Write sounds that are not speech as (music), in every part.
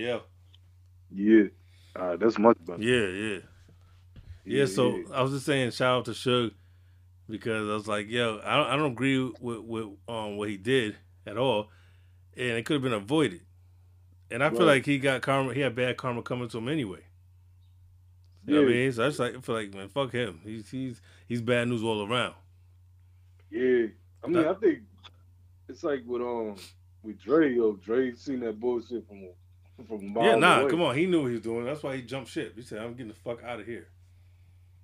Yeah. Yeah. Uh, that's much better. Yeah, yeah. Yeah, so I was just saying shout out to Suge because I was like, yo, I don't, I don't agree with, with um what he did at all, and it could have been avoided. And I feel like he got karma. He had bad karma coming to him anyway. You know what I mean? So I just like I feel like man, fuck him. He's he's he's bad news all around. Yeah. I mean, I think it's like with um with Dre, yo, Dre seen that bullshit from from miles yeah, nah, away. come on. He knew what he was doing. That's why he jumped ship. He said, "I'm getting the fuck out of here."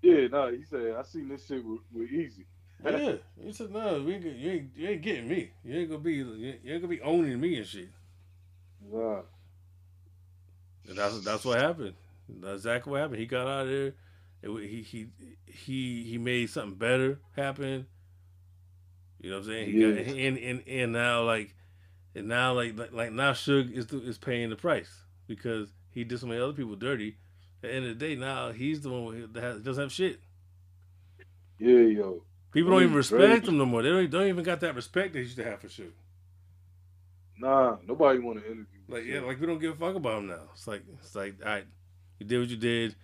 Yeah, nah, he said I seen this shit with, with Eazy. (laughs) Yeah, he said, "No, we you ain't you ain't getting me. You ain't gonna be you ain't gonna be owning me and shit." Nah. And that's that's what happened. That's exactly what happened. He got out of there. It, he he he he made something better happen. You know what I'm saying? He got Yeah. and and and now like and now like like, like now Suge is the, is paying the price because he did so many other people dirty. At the end of the day, now he's the one that has, doesn't have shit. Yeah, yo. People don't even respect him no more. They don't, don't even got that respect they used to have for Suge. Nah, nobody want to interview. Like yeah, like we don't give a fuck about him now. It's like it's like all right, you did what you did.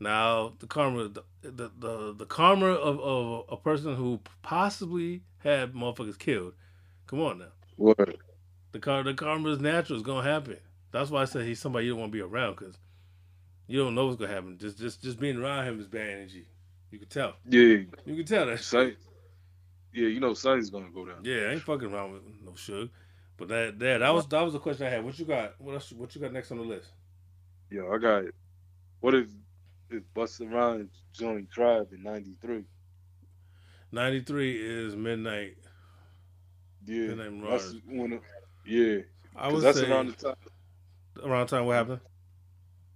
Now the karma, the the the, the karma of, of a person who possibly had motherfuckers killed. Come on now, What? The car the karma is natural. It's gonna happen. That's why I said he's somebody you don't want to be around because you don't know what's gonna happen. Just just just being around him is bad energy. You can tell. Yeah, You can tell that. Son. Yeah, you know Sonny's gonna go down. Yeah, I ain't fucking around with no sugar. But that that that was that was the question I had. What you got? What else? What you got next on the list? Yo, I got it. What is is Busta Rhymes joined Tribe in '93? Ninety three is midnight. Yeah, Midnight that's when. Yeah, I was that's around the time. around the time what happened.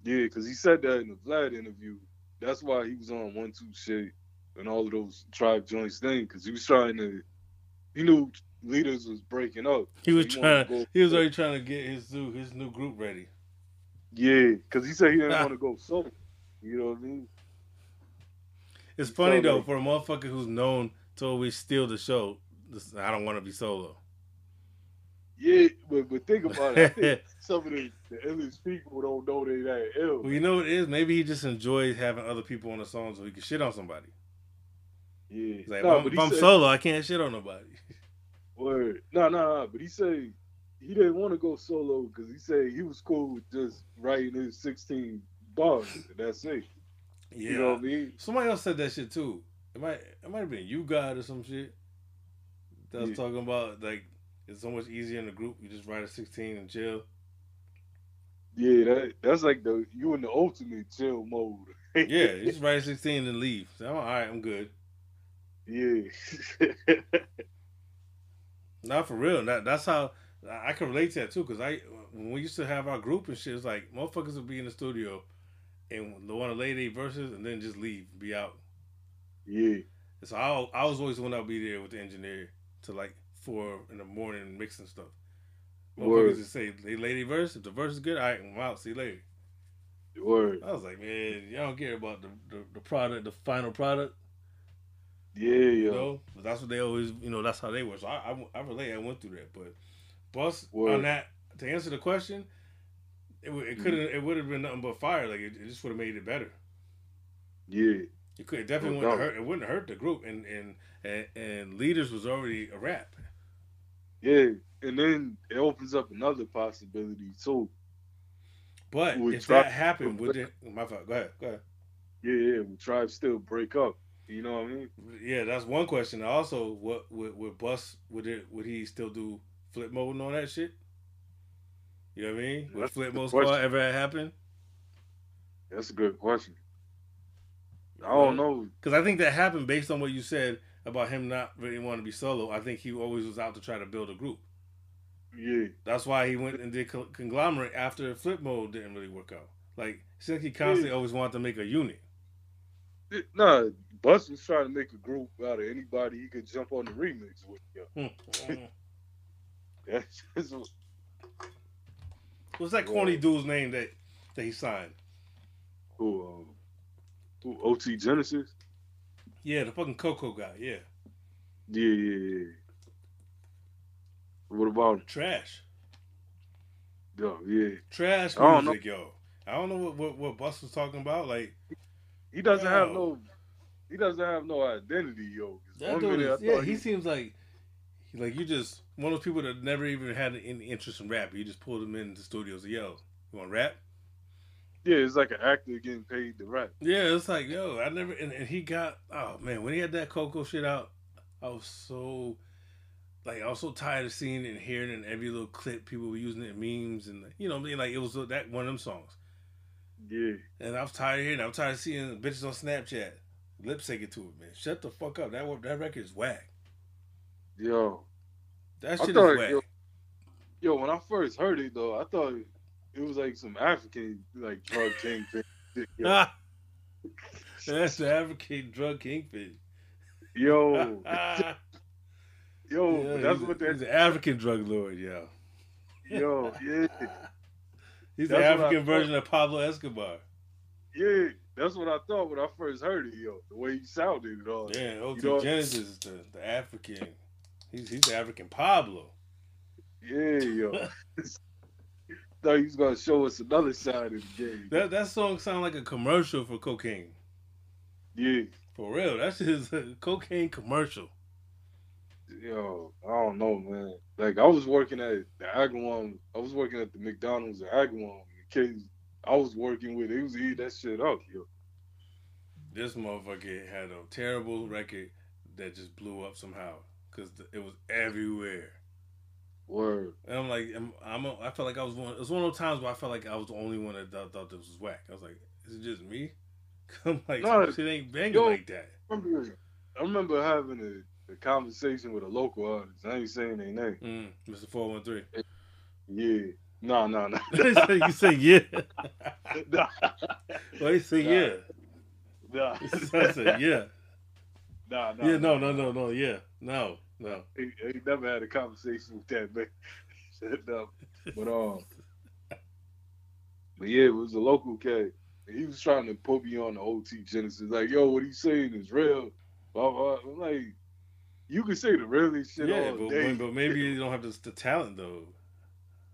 Yeah, because he said that in the Vlad interview. That's why he was on one two shit and all of those tribe joints thing because he was trying to. He knew leaders was breaking up. He so was trying. to He was already trying to get his new his new group ready. Yeah, because he said he didn't want to go solo. You know what I mean? It's He funny though for a motherfucker who's known to always steal the show. I don't want to be solo. Yeah, but but think about it. I think (laughs) some of the, the illest people don't know they that ill. Well, you know what it is? Maybe he just enjoys having other people on the song so he can shit on somebody. yeah, He's like, no, if I'm, if I'm said, solo, I can't shit on nobody. (laughs) Word. No, no, no. But he said he didn't want to go solo because he said he was cool with just writing his 16 bars. and That's it. Yeah. You know what I mean? Somebody else said that shit too. It might it might have been you God or some shit. That was Yeah. talking about like it's so much easier in the group. You just write a sixteen and chill. Yeah, that that's like the you in the ultimate chill mode. Yeah, you (laughs) just write a sixteen and leave. So, I'm all right. I'm good. yeah. (laughs) Not for real. That that's how I can relate to that too. Cause I when we used to have our group and shit, it's like motherfuckers would be in the studio and they want to lay their verses and then just leave, be out. yeah. And so I I was always the one that would be there with the engineer to like four in the morning mixing stuff. Motherfuckers just say they lady verse. If the verse is good, all right, I'm out. See you later. Word. I was like, man, y'all don't care about the, the, the product, the final product, Yeah, you yo. know. But that's what they always, you know, that's how they were. So I, I, I relate. I went through that, but Bus Word. on that to answer the question, it it mm-hmm. couldn't, it would have been nothing but fire. Like it, it just would have made it better. Yeah. It could it definitely No wouldn't hurt. It wouldn't hurt the group, and and and, and leaders was already a rap. Yeah. And then it opens up another possibility too. But Would if Tribe- that happened, would it? (laughs) My fault. Go ahead. Go ahead. Yeah, yeah. Would Tribe still break up? You know what I mean? Yeah, that's one question. Also, what would would Bus would it would he still do Flipmode and all that shit? You know what I mean? Would That's Flipmode squad ever happen? That's a good question. I don't know. Because I think that happened based on what you said about him not really wanting to be solo. I think he always was out to try to build a group. Yeah. That's why he went and did conglomerate after Flipmode didn't really work out. Like, seems like he constantly always wanted to make a unit. It- Nah, Bus was trying to make a group out of anybody he could jump on the remix with. Hmm. That's just what- What's that corny dude's name that, that he signed? who, um, who OT Genesis. Yeah, the fucking Coco guy. Yeah. Yeah, yeah, yeah. What about him? Trash. Yo, yeah. Trash I don't music, yo. I don't know what, what what Bus was talking about. Like He doesn't have no. He doesn't have no identity, yo. that dude, is, yeah, he he- seems like like you just one of those people that never even had any interest in rap. You just pulled him into the studios. Yo, you want to rap? Yeah, it's like an actor getting paid to rap. Yeah, it's like yo, I never and, and he got oh man when he had that Coco shit out, I was so like I was so tired of seeing and hearing in every little clip people were using it in memes and you know what I mean like it was that one of them songs. Yeah, And I was tired of hearing it. I'm tired of seeing bitches on Snapchat lip syncing to it, man. Shut the fuck up. That that record is whack. yo, That I shit thought is whack. yo, yo, when I first heard it though, I thought it was like some African like drug kingpin. yo. (laughs) (laughs) That's the African drug kingpin. Yo, (laughs) yo, but that's what a, he's an African drug lord, yo. Yo, yeah, He's the That's I African version of Pablo Escobar. yeah. That's what I thought when I first heard it, yo. The way he sounded and all. Yeah, OT You know- Genesis is the, the African. He's he's the African Pablo. Yeah, yo. Thought he was gonna show us another side of the game. That that song sounds like a commercial for cocaine. yeah, For real, that's just a cocaine commercial. yo, I don't know, man. Like I was working at the Agawam, I was working at the McDonald's at Agawam. The kids I was working with, he was eating that shit up, yo. This motherfucker had a terrible record that just blew up somehow because it was everywhere. Word. And I'm like, I'm, I'm a, I felt like I was one. It was one of those times where I felt like I was the only one that thought, thought this was whack. I was like, is it just me? (laughs) I'm like, No, shit ain't banging yo- like that. I remember, I remember having a, a conversation with a local artist. I ain't saying their name. Mm, Mr. Four One Three. Yeah. No, no, no. (laughs) You say yeah. (laughs) nah, Why you say yeah? nah, I said yeah. nah, nah, Yeah, no, no, no, no, yeah, no, no. He, he never had a conversation with that man. (laughs) Shut up. But um, but yeah, it was a local cat. He was trying to put me on the OT Genesis. Like, yo, what he's saying is real. I'm like, you can say the realest shit Yeah, all but, day. but maybe (laughs) you don't have the, the talent though.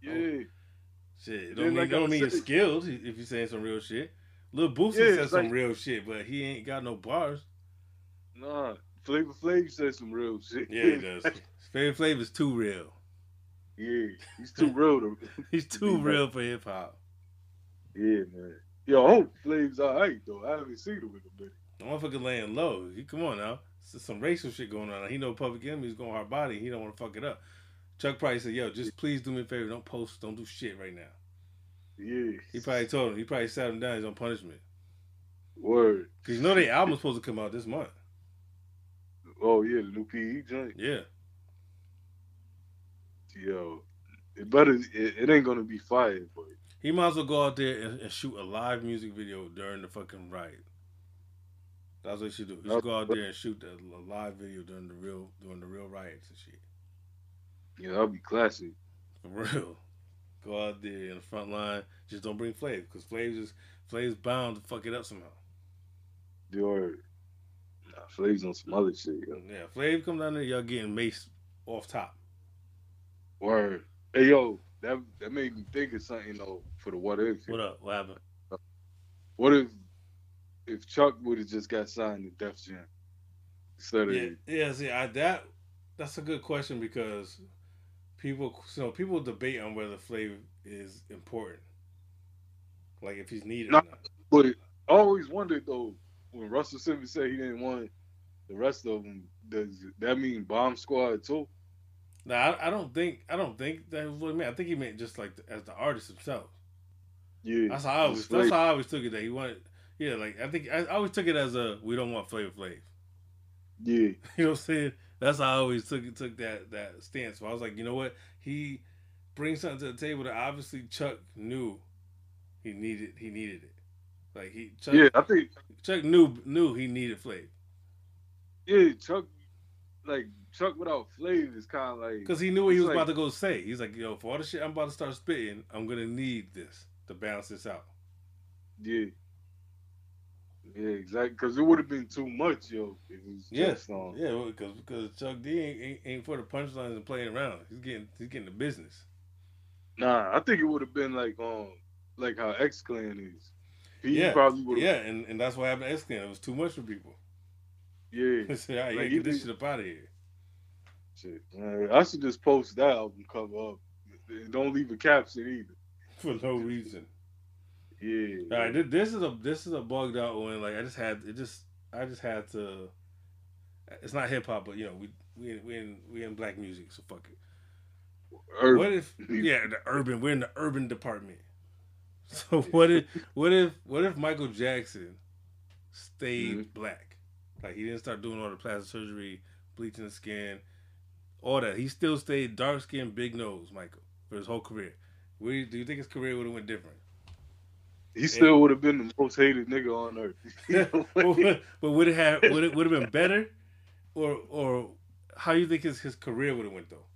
yeah, Shit, it don't mean, like don't mean you're said- skilled if you're saying some real shit. Lil Boosie Yeah, says it's some like- real shit, but he ain't got no bars. nah. Flavor Flav said some real shit. Yeah, he does. (laughs) Flavor Flav is too real. yeah, he's too real to. (laughs) He's too Be real for hip hop. Yeah, man. Yo, I hope Flav's alright though. I haven't seen him in a minute. The motherfucker laying low. He, come on now. There's some racial shit going on. He know Public Enemy's going hard body. He don't want to fuck it up. Chuck Price said, "Yo, just please do me a favor. Don't post. Don't do shit right now." Yeah. He probably told him. He probably sat him down. He's on punishment Word. because you know their album's supposed to come out this month. Oh yeah, the new PE joint. Yeah, Yo, it better. It, it ain't gonna be fire, but he might as well go out there and, and shoot a live music video during the fucking riot. That's what he should do. He should go out there and shoot a, a live video during the real during the real riots and shit. yeah, that'll be classic. For (laughs) real. Go out there in the front line. Just don't bring Flav because Flav's is Flav's bound to fuck it up somehow. Nah, Flav's on some other shit. Yo. Yeah, Flav come down there, y'all getting maced off top. Word. Hey yo, that that made me think of something though for the what if. What up? What happened? What if if Chuck would have just got signed to Def Jam instead of Yeah, yeah. See, I, that that's a good question because people, you know, people debate on whether Flav is important, like if he's needed. Not. But I always wondered though when Russell Simmons said he didn't want the rest of them. Does that mean Bomb Squad too? No, I, I don't think I don't think that was what he meant. I think he meant just like the, as the artist himself. Yeah, That's how I always. That's how I always took it. That he wanted. Yeah, like I think I, I always took it as a we don't want Flavor Flav. Yeah, (laughs) You know what I'm saying? That's how I always took took that that stance. So I was like, you know what? He brings something to the table that obviously Chuck knew he needed. He needed it. Like he Chuck, yeah. I think Chuck knew knew he needed Flav yeah, Chuck, like Chuck without Flav is kind of like because he knew what he was like- about to go say. He's like, yo, for all the shit I'm about to start spitting, I'm gonna need this to balance this out. yeah, yeah, exactly. Because it would have been too much, yo. If it was Yeah. Yeah, because because Chuck D ain't, ain't, ain't for the punchlines and playing around. He's getting he's getting the business. Nah, I think it would have been like um like how X Clan is. He yeah, probably would yeah, and, and that's what happened to X Clan. It was too much for people. Yeah. (laughs) Said, Like, yeah, get this shit up out of here Shit. Man, I should just post that album cover up. And Don't leave a caption either. (laughs) for no reason." Yeah. All right, thi- this is a this is a bugged out one. Like I just had it just I just had to. It's not hip hop, but you know we we in- we in we in black music, so fuck it. Urban. What if (laughs) yeah the urban we're in the urban department. (laughs) So what if what if what if Michael Jackson stayed Mhm. black? Like he didn't start doing all the plastic surgery, bleaching the skin, all that. He still stayed dark skinned, big nose, Michael, for his whole career. Where do you- do you think his career would have went different? He still would have been the most hated nigga on earth. (laughs) but, would- but would it have would it would have been better, or or how you think his his career would have went though?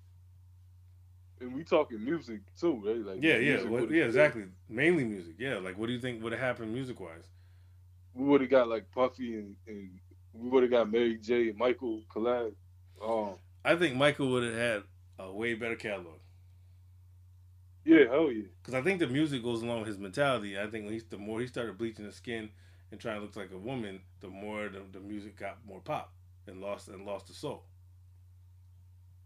And we talking music too, right? Like Yeah, yeah, what, yeah, exactly. Mainly music. Yeah, like what do you think would have happened music wise? We would have got like Puffy and, and we would have got Mary J and Michael collab. Um, I think Michael would have had a way better catalog yeah, hell yeah. because I think the music goes along with his mentality. I think when he, the more he started bleaching his skin and trying to look like a woman, the more the, the music got more pop and lost and lost the soul.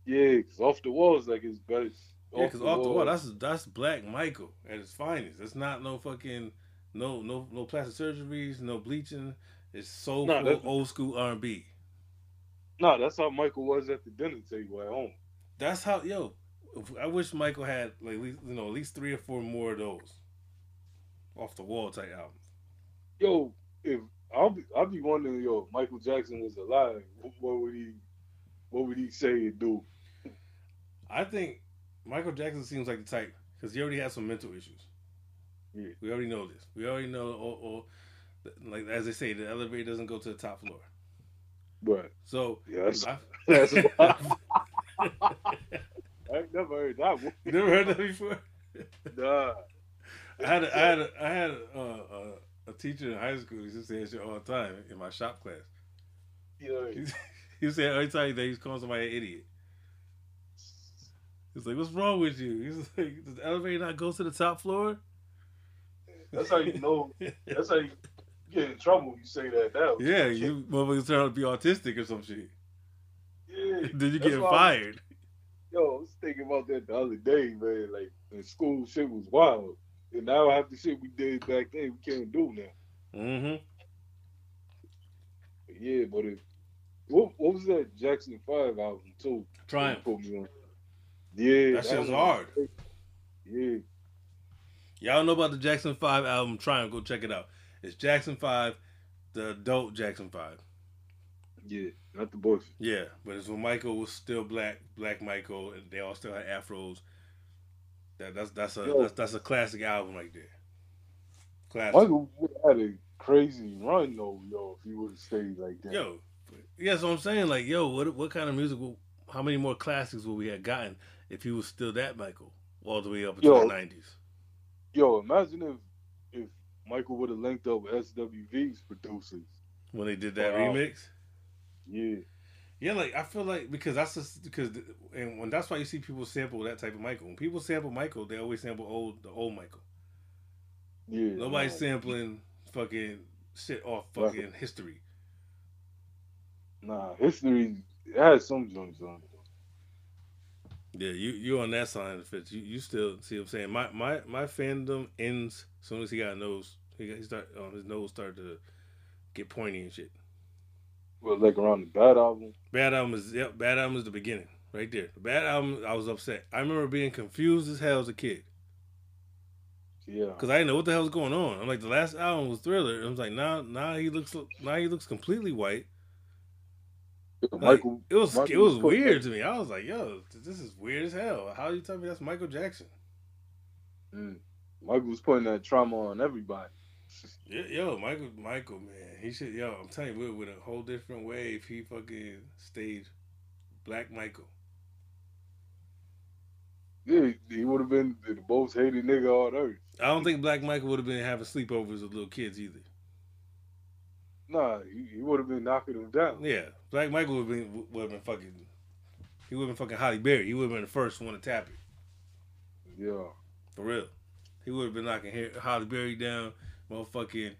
Yeah, cause off the wall is like his best. Yeah, because off the wall, that's that's Black Michael at his finest. It's not no fucking no no no plastic surgeries, no bleaching. It's so Nah, that's- old school R and B. Nah, that's how Michael was at the dinner table at home. That's how yo. I wish Michael had like at least, you know at least three or four more of those off the wall type albums. Yo, if I'll be, I'll be wondering, yo, if Michael Jackson was alive, what, what would he, what would he say and do? I think Michael Jackson seems like the type because he already has some mental issues. Yeah. We already know this. We already know, or, or like as they say, the elevator doesn't go to the top floor. But So yeah, (laughs) that's, (laughs) I, that's I've never heard that one. you never heard that before. Nah. I had a, I had a, I had a, uh, a, a teacher in high school. He used to say that shit all the time in my shop class. Yeah. He, (laughs) he said every time that he's calling somebody an idiot. He's like, "What's wrong with you?" He's (laughs) like, "Does the elevator not go to the top floor?" That's how you know. (laughs) That's how you get in trouble. when You say that now. Yeah, you motherfuckers turn out to be autistic or some shit. Yeah. (laughs) Then you get fired. Yo, I was thinking about that the other day, man. Like in school, shit was wild, and now half the shit we did back then we can't do now. Mm-hmm. But yeah, but if what what was that Jackson Five album too? Triumph. Put me on. Yeah, That shit was one- hard. Yeah, Y'all know about the Jackson Five album? Triumph Go check it out. It's Jackson Five, the adult Jackson Five. yeah, not the boys. Yeah, but it's when Michael was still black, black Michael, and they all still had afros. That that's that's a Yo. that's, that's a classic album right there. Classic. Michael would have had a crazy run though, yo, if he would have stayed like that. Yo, yeah, so I'm saying like, yo, what what kind of music? Will, how many more classics would we have gotten if he was still that Michael all the way up into Yo. the '90s? Yo, imagine if if Michael would have linked up with SWV's producers. When they did that Wow. remix. Yeah, Yeah, like I feel like because that's just because and when that's why you see people sample that type of Michael. When people sample Michael, they always sample old the old Michael. yeah. Nobody's sampling fucking shit off fucking history. Nah, history has some joints on it. Yeah, you you on that side of the fence. You you still see what I'm saying. My my my fandom ends as soon as he got a nose. He got he start um, his nose started to get pointy and shit. Well, like around the bad album. Bad album is yep. Bad album is the beginning right there. The bad album. I was upset. I remember being confused as hell as a kid Yeah. because I didn't know what the hell was going on. I'm like the last album was Thriller. I was like now now he looks now he looks completely white. Like, Michael. it was Michael it was was weird to me. I was like, yo, this is weird as hell. How you tell me that's Michael Jackson? Mm, Michael was putting that trauma on everybody. (laughs) Yeah, yo, Michael, Michael, man, he should. Yo, I'm telling you, with a whole different way if he fucking stayed Black Michael. Yeah, he would have been the most hated nigga on earth. I don't think Black Michael would have been having sleepovers with little kids either. Nah, he, he would have been knocking him down. Yeah, Black Michael would have been would have been fucking. He would have been fucking Halle Berry. He would have been the first one to tap it. Yeah. For real. He would have been knocking Halle Berry down, motherfucking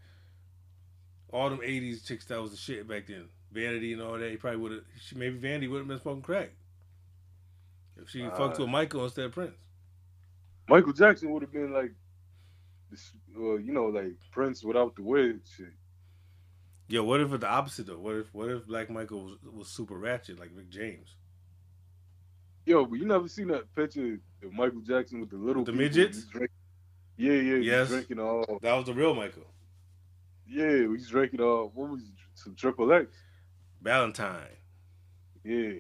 all them eighties chicks that was the shit back then. Vanity and all that. He probably would have maybe Vanity would have been smoking crack. If she Uh, fucked with Michael instead of Prince. Michael Jackson would have been like, this, uh, you know, like Prince without the wig shit. Yo, what if it's the opposite though? What if what if Black Michael was, was super ratchet like Rick James? Yo, but you never seen that picture of Michael Jackson with the little The midgets? drink- Yeah, yeah, Yes. drinking all. That was the real Michael. Yeah, he's drinking all. What was it? some triple X? Valentine. Yeah,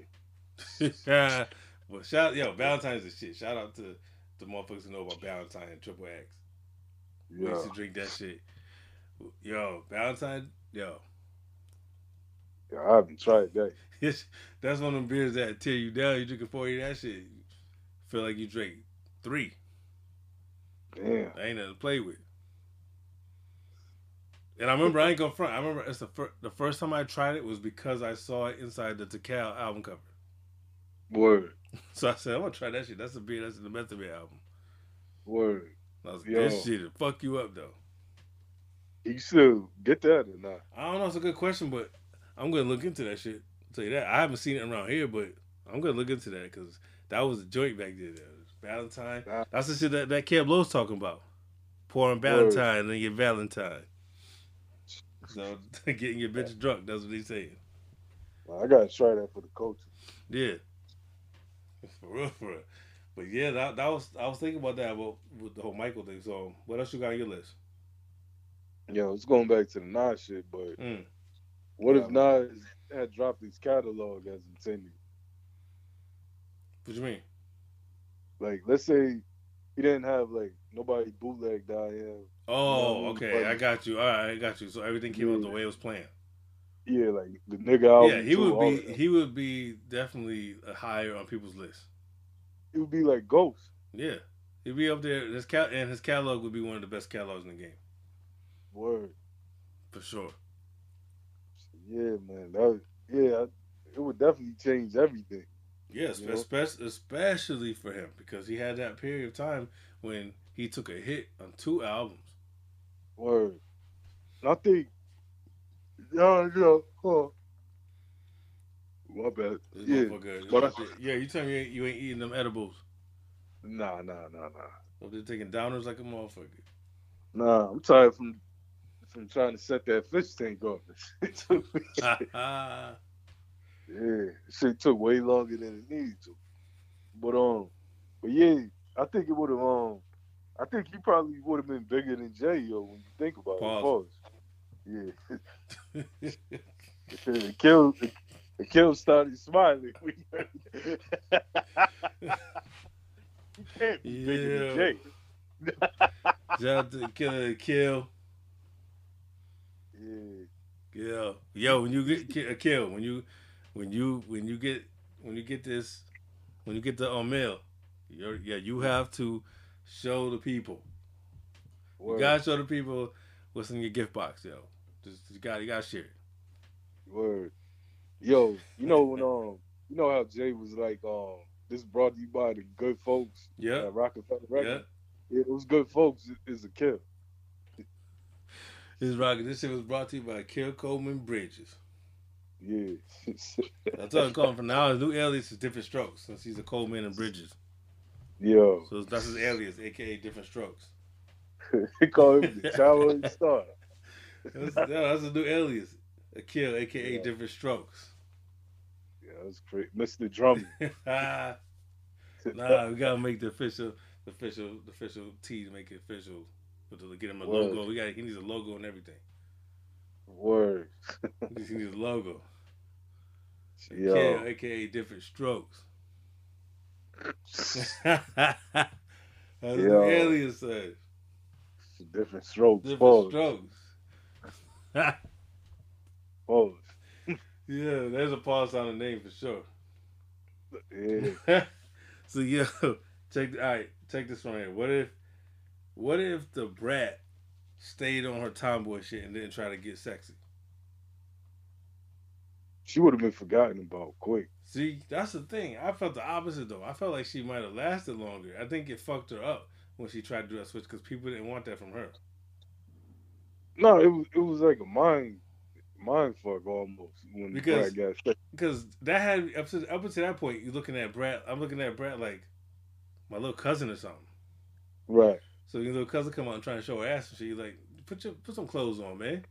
(laughs) well, shout yo, Valentine's the shit. Shout out to the motherfuckers who know about Valentine and Triple X. We used to drink that shit. Yo, Valentine, yo, yeah I haven't tried that. (laughs) it's, that's one of them beers that tear you down. You drinking forty of that shit, feel like you drink three. Damn. I ain't nothing to play with. And I remember I ain't gonna front. I remember it's the first the first time I tried it was because I saw it inside the Tical album cover. Word, (laughs) So I said I'm gonna try that shit. That's a beer that's in the Method Man album. word. I was like, Yo. this shit will fuck you up though. You still get that or not? I don't know. It's a good question, but I'm gonna look into that shit. tell you that I haven't seen it around here, but I'm gonna look into that because that was a joint back then. Valentine. Nah. That's the shit that that Kev Lowe's talking about. Pouring Valentine and then get Valentine. So (laughs) (laughs) getting your bitch drunk. That's what he's saying. I gotta try that for the culture. Yeah. For real, for real. But yeah, that, that was I was thinking about that about with the whole Michael thing. So what else you got on your list? Yo, it's going back to the Nas shit, but Mm. what if Yeah. Nas had dropped his catalog as intended? What you mean? Like, let's say he didn't have like nobody bootlegged I am. Oh, No, okay. but- I got you. All right, I got you. So everything came out the way it was planned. Yeah, like the nigga album. yeah, he too, would be he would be definitely higher on people's list. He would be like Ghost. Yeah, he'd be up there. His cal- and his catalog would be one of the best catalogs in the game Word. for sure. Yeah, man. That was, yeah, it would definitely change everything. Yes, You know? especially especially for him because he had that period of time when he took a hit on two albums. Word. And I think, no, no, huh. My bad. This Yeah, but I- yeah, you tell me you ain't, you ain't eating them edibles. Nah, nah, nah, nah. Or they're taking downers like a motherfucker. Nah, I'm tired from from trying to set that fish tank (laughs) off. Ah, (laughs) yeah, shit took way longer than it needed to. But um, but yeah, I think it would have um, I think he probably would have been bigger than Jay, yo. When you think about Pause. it, pause. Yeah, (laughs) the kill, the kill started smiling. he can't be bigger than Yeah. Jay. Shout out to Kill. Yeah, Yeah, yo, when you get a kill, when you, when you, when you get, when you get this, when you get the um, mail, you're, yeah, you have to show the people. You gotta show the people what's in your gift box, yo. Just you got, you gotta share it. word. Yo, you know when um, you know how Jay was like um, this brought to you by the good folks Yeah, Rockefeller yeah. Records. Yeah, it was good folks is a kill. This rocket, this shit was brought to you by Kill Coleman Bridges. Yeah. That's all I'm calling from now. His new alias is Different Strokes since he's a Coleman and Bridges. Yo, So that's his alias, aka Different Strokes. (laughs) they call him the (laughs) childhood star. That's, yeah, that's his new alias, a kill, aka Yeah. Different Strokes. Yeah, that's great. Mr. Drum. (laughs) nah, we gotta make the official, the official, the official T to make it official. But to get him a Word. logo, we got he needs a logo and everything. Word. He needs a logo. (laughs) Yo. Aka Different Strokes. (laughs) (laughs) That's Yo. alias says. Different strokes. Different Pause. Strokes. Pause. yeah, there's a pause on the name for sure. Yeah. so yo, check all right, check this one here. What if what if the brat stayed on her tomboy shit and didn't try to get sexy? She would have been forgotten about quick. See, that's the thing. I felt the opposite though. I felt like she might have lasted longer. I think it fucked her up when she tried to do that switch because people didn't want that from her. No, it was it was like a mind mind fuck almost when Because- Brat got sick. Because that had up to up until that point, you're looking at Brat. I'm looking at Brat like my little cousin or something. Right. So your little cousin come out and trying to show her ass and she like put your put some clothes on, man.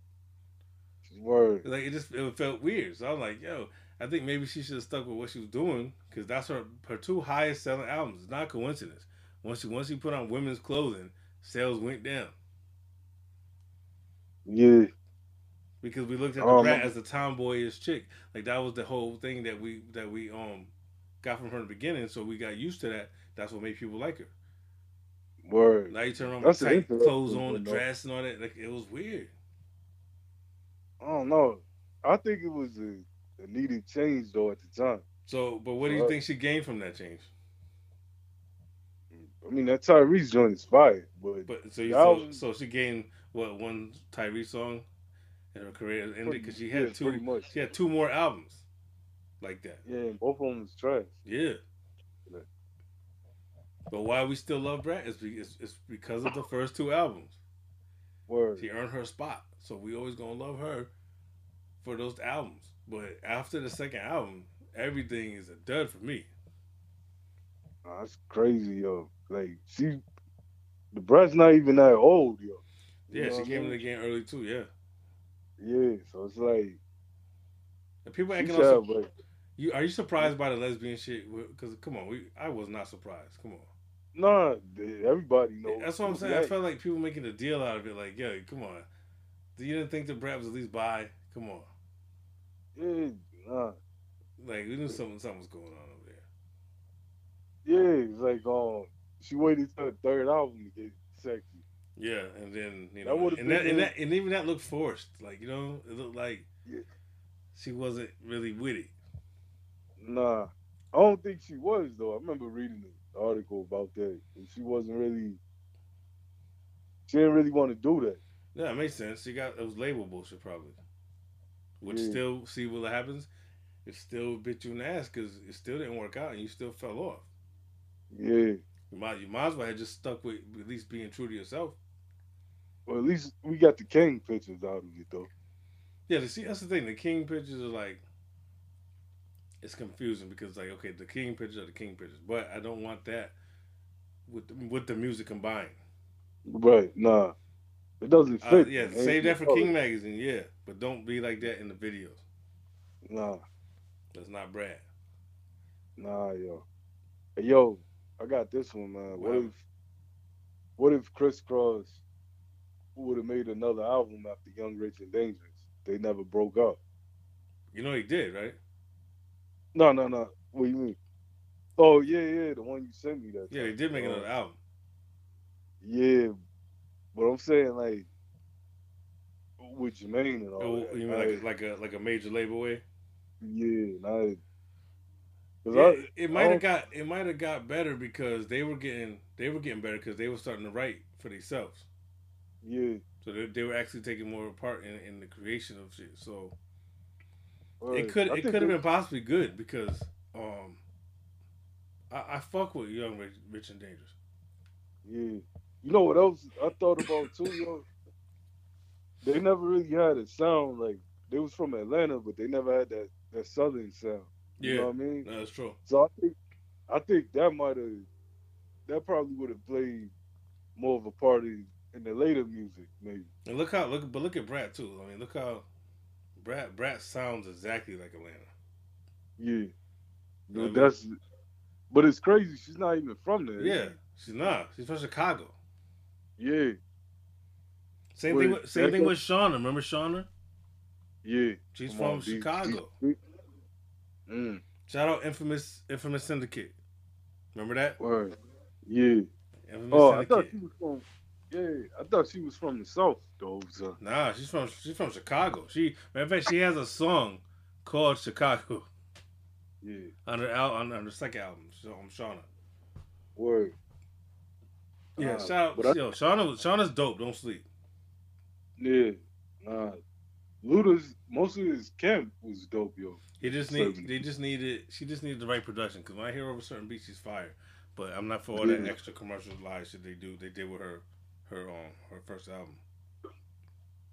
Word. Like it just it felt weird. So I'm like, yo, I think maybe she should have stuck with what she was doing because that's her her two highest selling albums. It's not a coincidence. Once she once she put on women's clothing, sales went down Yeah. because we looked at the Um, Brat as a tomboyish chick. Like that was the whole thing that we that we um got from her in the beginning. So we got used to that. That's what made people like her. Word. Now you turn on That's tight clothes on, the dress and all that. Like it was weird. I don't know. I think it was a, a needed change though at the time. So, but what do you Uh, think she gained from that change? I mean that Tyrese joint is fire, but, But so you so, so she gained what one Tyrese song, and her career ended because she yeah, had two. much. She had two more albums, like that. Yeah, both of them was trash. Yeah. Yeah. But why we still love Brat is it's, because of the first two albums. Word. She earned her spot, so we always gonna love her for those albums. But after the second album, everything is a dud for me. That's crazy, yo. Like she, the Brat's not even that old, yo. You Yeah, she I came in the game early too. Yeah, Yeah, so it's like and people acting also. like, You are you surprised by the lesbian shit? Because come on, we I was not surprised. Come on. Nah, th- everybody knows. That's what I'm saying. I felt like people making a deal out of it. Like, yo, come on. You didn't think the Brat was at least bi? Come on. Yeah, nah. Like, we knew something, something was going on over there. Yeah, it's like um, she waited till the third album to get sexy. Yeah, and then you know, would've and that, and that, and even that looked forced. Like, you know, it looked like Yeah. she wasn't really with it. Nah, I don't think she was though. I remember reading an article about that, and she wasn't really. She didn't really want to do that. Yeah, it makes sense. She got it was label bullshit probably. Which Yeah. still see what happens. It still bit you in the ass because it still didn't work out and you still fell off. Yeah, You might you might as well have just stuck with at least being true to yourself. well at least we got the King pictures out of it though. Yeah, the, see that's the thing. The king pictures are like it's confusing because like okay, the king pictures are the king pictures, but I don't want that with the, with the music combined. Right? Nah, it doesn't Uh, fit. yeah, Ain't save that for color. King Magazine, yeah, but don't be like that in the videos. Nah, That's not Brat. nah, yo, hey, yo, I got this one, man. What Wow. if, what if Kris Kross would have made another album after Young, Rich, and Dangerous? They never broke up. You know he did, right? No, no, no. What do you mean? Oh yeah, yeah, the one you sent me that. Yeah, he time. did make another album. Um, yeah, but I'm saying like with Jermaine and all Oh, that. you mean like, like a, like a major label way? yeah. Cause Yeah, I, it might have got it might have got better because they were getting they were getting better because they were starting to write for themselves. yeah, So they, they were actually taking more part in, in the creation of shit. So right. it could I it could have been possibly good because um I, I fuck with Young Rich, Rich and Dangerous. Yeah, you know what else I thought about too, yo? They never really had a sound like they was from Atlanta, but they never had that that southern sound. You Yeah, know what I mean? that's true. So I think I think that might have that probably would have played more of a part in, in the later music, maybe. And look how look but look at Brat too. I mean, look how Brat Brat sounds exactly like Atlanta. Yeah. You know what I mean? that's but it's crazy, she's not even from there. Yeah, she's not. She's from Chicago. Yeah, Same Wait, thing. With, same thing with Shawnna. Remember Shawnna? yeah. She's Come from on, Chicago. Mm, Shout out Infamous Infamous Syndicate. Remember that? word. Yeah. Infamous Oh, I thought she was from yeah, I thought she was from the south though. So. Nah, she's from she's from Chicago. She matter of fact, she has a song called Chicago Yeah. on her al- on, on her second album. So um, Shawnna. Word. Yeah, Uh, shout out. I- yo, Shawnna Shawnna's dope. Don't sleep. Yeah. Nah. Luda's most of his camp was dope, yo. He just need they just needed she just needed the right production because when I hear over certain beats she's fire, But I'm not for all that extra commercial live shit they do. They did with her, her um her first album.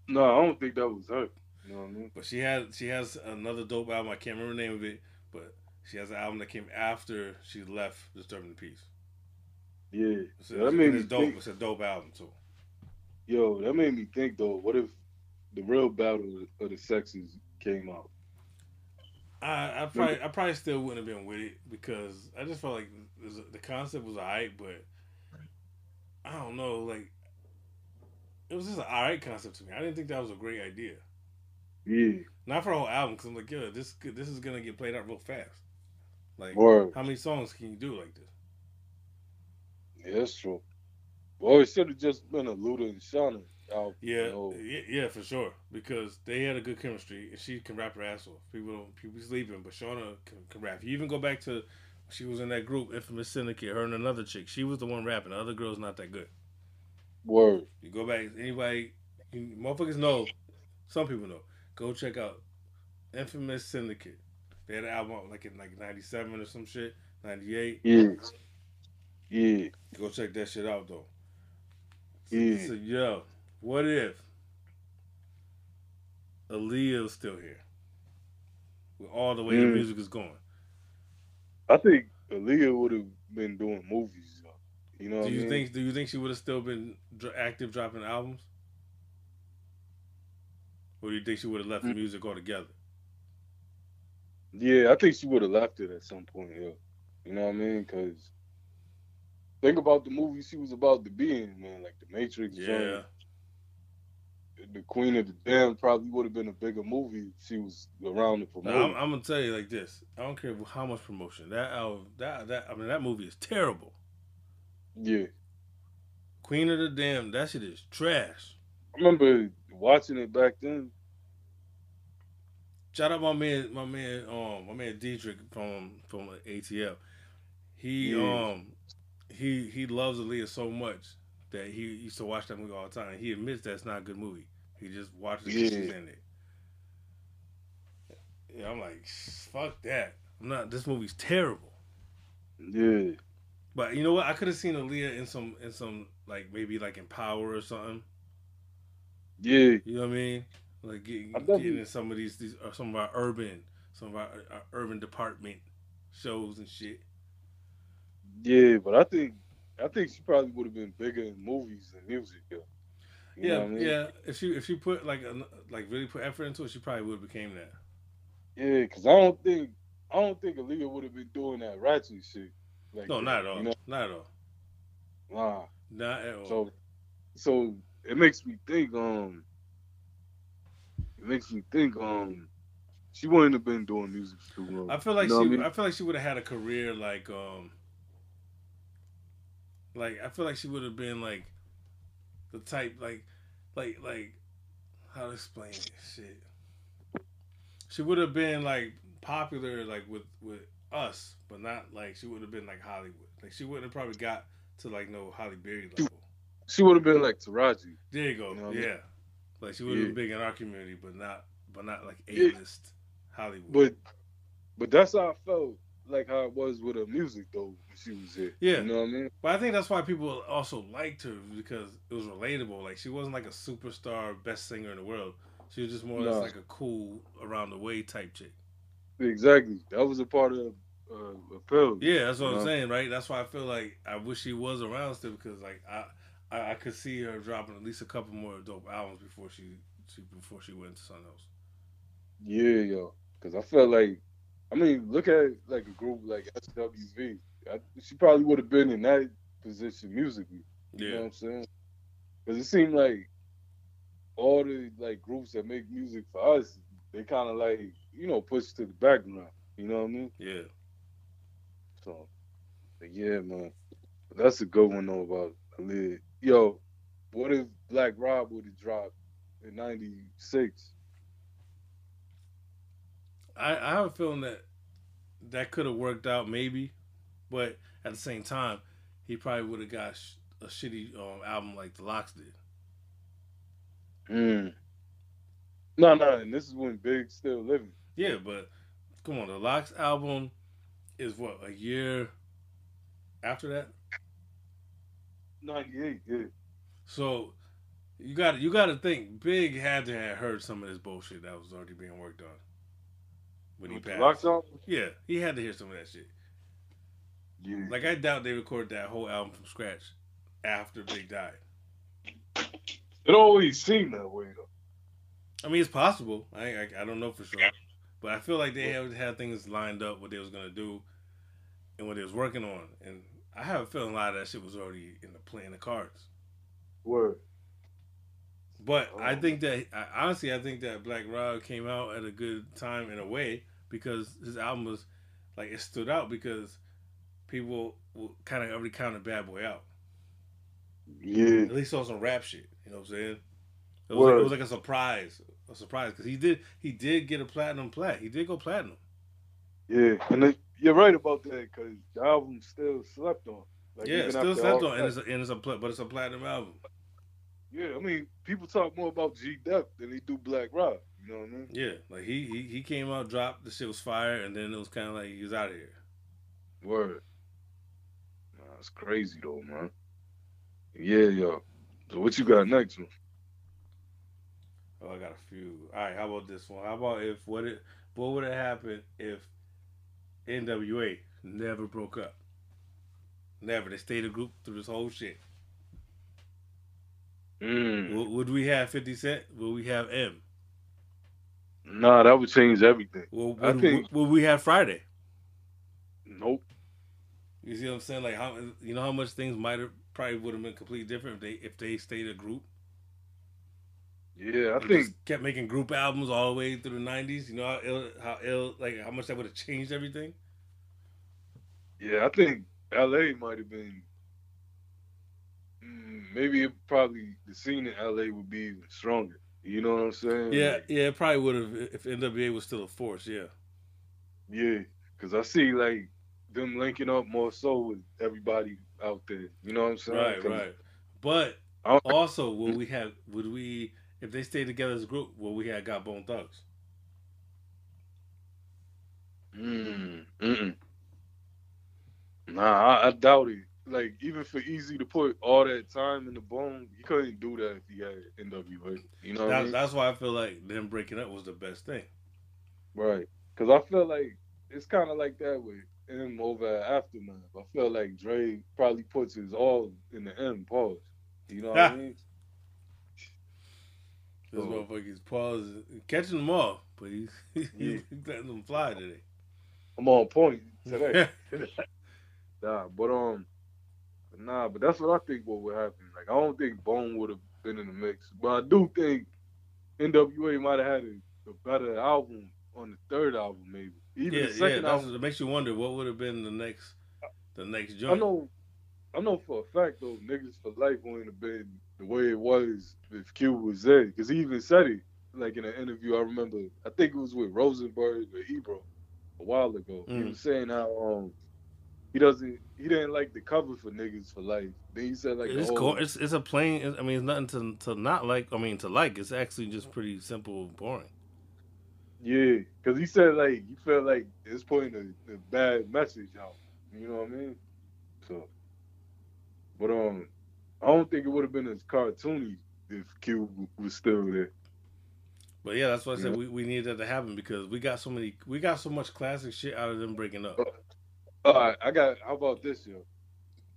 No, I don't think that was her. You know what I mean? But she had she has another dope album. I can't remember the name of it, but she has an album that came after she left Disturbing the Peace. Yeah, It's a, that made me dope. think. It's a dope album too. Yo, that made me think though. What if the real battle of the sexes came out? I I probably I probably still wouldn't have been with it because I just felt like the- the concept was alright, but I don't know, like it was just an alright concept to me. I didn't think that was a great idea. Yeah, Not for the whole album, because I'm like, yo, this this is gonna get played out real fast. Like, Word. how many songs can you do like this? yeah, that's true. Well, it should have just been a Luda and Shawnna album. Yeah, you know? yeah, yeah, for sure. Because they had a good chemistry, and she can rap her ass off. People don't, people sleeping, but Shawnna can, can rap. You even go back to she was in that group, Infamous Syndicate. Her and another chick. She was the one rapping. The other girl's not that good. Word. You go back, anybody, you, motherfuckers know. Some people know. Go check out Infamous Syndicate. They had an album out like in like '97 or some shit, '98. Yeah. Yeah. Go check that shit out though. Yeah. So yo, what if Aaliyah was still here? With all the way the Mm. music is going. I think Aaliyah would have been doing movies. You know Do I you mean? think do you think she would have still been active dropping albums? Or do you think she would have left the Mm. music altogether? Yeah, I think she would have left it at some point. Yeah. You know what I mean? Because think about the movie she was about to be in, man. Like The Matrix. Yeah. The Queen of the Damned probably would have been a bigger movie if she was around to promote. Now, I'm, I'm gonna tell you like this. I don't care how much promotion that album, that that I mean that movie is terrible. Yeah. Queen of the Damned, that shit is trash. I remember watching it back then. Shout out my man, my man, um, my man Dietrich from from ATL. He Yeah. um he he loves Aaliyah so much that he used to watch that movie all the time. He admits that's not a good movie. He just watches it Yeah. in it. Yeah, I'm like, fuck that. I'm not. This movie's terrible. Yeah. But you know what? I could have seen Aaliyah in some in some like maybe like in Power or something. Yeah. You know what I mean? Like getting, getting in some of these, these uh, some of our urban, some of our, our urban department shows and shit. Yeah, but I think I think she probably would have been bigger in movies than music. Yeah. You yeah, I mean? yeah. If she if she put like a, like really put effort into it, she probably would have became that. Yeah, because I don't think I don't think Aaliyah would have been doing that ratchet shit. Like No, that, not at all. You know? Not at all. Nah. Not at all. So, so it makes me think. Um, it makes me think. Um, she wouldn't have been doing music too long. I feel like You know she. I I, feel like she would have had a career like um. Like I feel like she would have been like, the type like, like like, how to explain it? Shit. She would have been like popular like with with us, but not like she would have been like Hollywood. Like she wouldn't have probably got to like no Halle Berry level. She would have been like Taraji. There you go. You know what I yeah. mean? Like she would have Yeah. been big in our community, but not but not like A Yeah. list Hollywood. But, but that's how I felt like how it was with her music though when she was here. Yeah. You know what I mean? But I think that's why people also liked her because it was relatable. Like she wasn't like a superstar, best singer in the world. She was just more or less No. like a cool around the way type chick. Exactly. That was a part of uh. Yeah, that's what I'm Yeah. saying, right? That's why I feel like I wish she was around still because like I, I I could see her dropping at least a couple more dope albums before she, she before she went to something else. Yeah, yo. Because I felt like, I mean, look at like a group like SWV. I, she probably would have been in that position musically. You know what Yeah, I'm saying? Because it seemed like all the like groups that make music for us, they kind of like you know push to the background. You know what I mean? yeah. So, but yeah, man, that's a good one though about Aaliyah. Yo, what if Black Rob would have dropped in '96? I, I have a feeling that that could have worked out maybe, but at the same time, he probably would have got sh- a shitty um, album like the LOX did. Mm. No, no, and this is when Big still living. Yeah, but come on, the LOX album is what a year, after that? Ninety eight, yeah. So you got you got to think Big had to have heard some of this bullshit that was already being worked on when he passed. Yeah, he had to hear some of that shit. Yeah. Like I doubt they recorded that whole album from scratch after Big died. It always seemed that way though. I mean, it's possible. I I, I don't know for sure, but I feel like they had had things lined up what they was gonna do and what they was working on, and I have a feeling a lot of that shit was already in the play in the cards. Word. But oh. I Oh. think that I, honestly, I think that Black Rob came out at a good time in a way because his album was like it stood out because people kind of already counted Bad Boy out. Yeah. At least on some rap shit. You know what I'm saying? It was, like, it was like a surprise, a surprise because he did he did get a platinum plat. He did go platinum. Yeah. And it, you're right about that because the album still slept on. Like, yeah, still slept on, and it's a, and it's a it's a platinum album. Yeah, I mean, people talk more about G Dep than they do Black Rob. You know what I mean? Yeah, like he he, he came out, dropped the shit was fire, and then it was kind of like he was out of here. Word. Nah, it's crazy though, man. Yeah, yo. So what you got next one? Oh, I got a few. All right, how about this one? How about if what it what would have happened if NWA never broke up? Never. They stayed a group through this whole shit. Mm. Would, would we have Fifty Cent? Would we have M? Nah, that would change everything. Would, I think- would we have Friday? Nope. You see what I'm saying? Like how you know how much things might have probably would have been completely different if they if they stayed a group. Yeah, I think kept making group albums all the way through the '90s. You know how ill, how ill like how much that would have changed everything. yeah, I think LA might have been mm, maybe it probably the scene in LA would be even stronger. You know what I'm saying? Yeah, Like, yeah, it probably would have if NWA was still a force. Yeah. yeah. Cause I see like them linking up more so with everybody out there. You know what I'm saying? Right, right. But also, would we have? Would we? If they stayed together as a group, well, we had got Bone Thugs? Mm, mm-mm. Nah, I, I doubt it. Like even for Eazy to put all that time in the bone, he couldn't do that if he had NWA. You know what I mean? that's why I feel like them breaking up was the best thing. Right. Because I feel like it's kind of like that with him over at Aftermath. I feel like Dre probably puts his all in the M pause. You know what I (laughs) mean? This Oh. motherfucker's paws catching them all, but he's (laughs) Yeah. (laughs) letting them fly today. I'm on point today. (laughs) nah, but um, nah, but that's what I think what would happen. Like I don't think Bone would have been in the mix, but I do think NWA might have had a, a better album on the third album, maybe even yeah, the yeah. second That's, album. it makes you wonder what would have been the next, the next joint. I know, I know for a fact though, niggas for life wouldn't have been the way it was if Q was there, because he even said it like in an interview. I remember, I think it was with Rosenberg or Ebro a while ago. He Mm. was saying how um he doesn't, he didn't like the cover for niggas for life. Then he said like It's whole- cool. It's it's a plain. I mean, it's nothing to to not like. I mean, to like. It's actually just pretty simple, and boring. yeah, because he said like he felt like it's putting a, a bad message out. You know what I mean? So, but um, I don't think it would have been as cartoony if Q was still there. But yeah, that's why I said Yeah. we, we needed that to happen because we got so many, we got so much classic shit out of them breaking up. Uh, all right, I got. How about this, yo?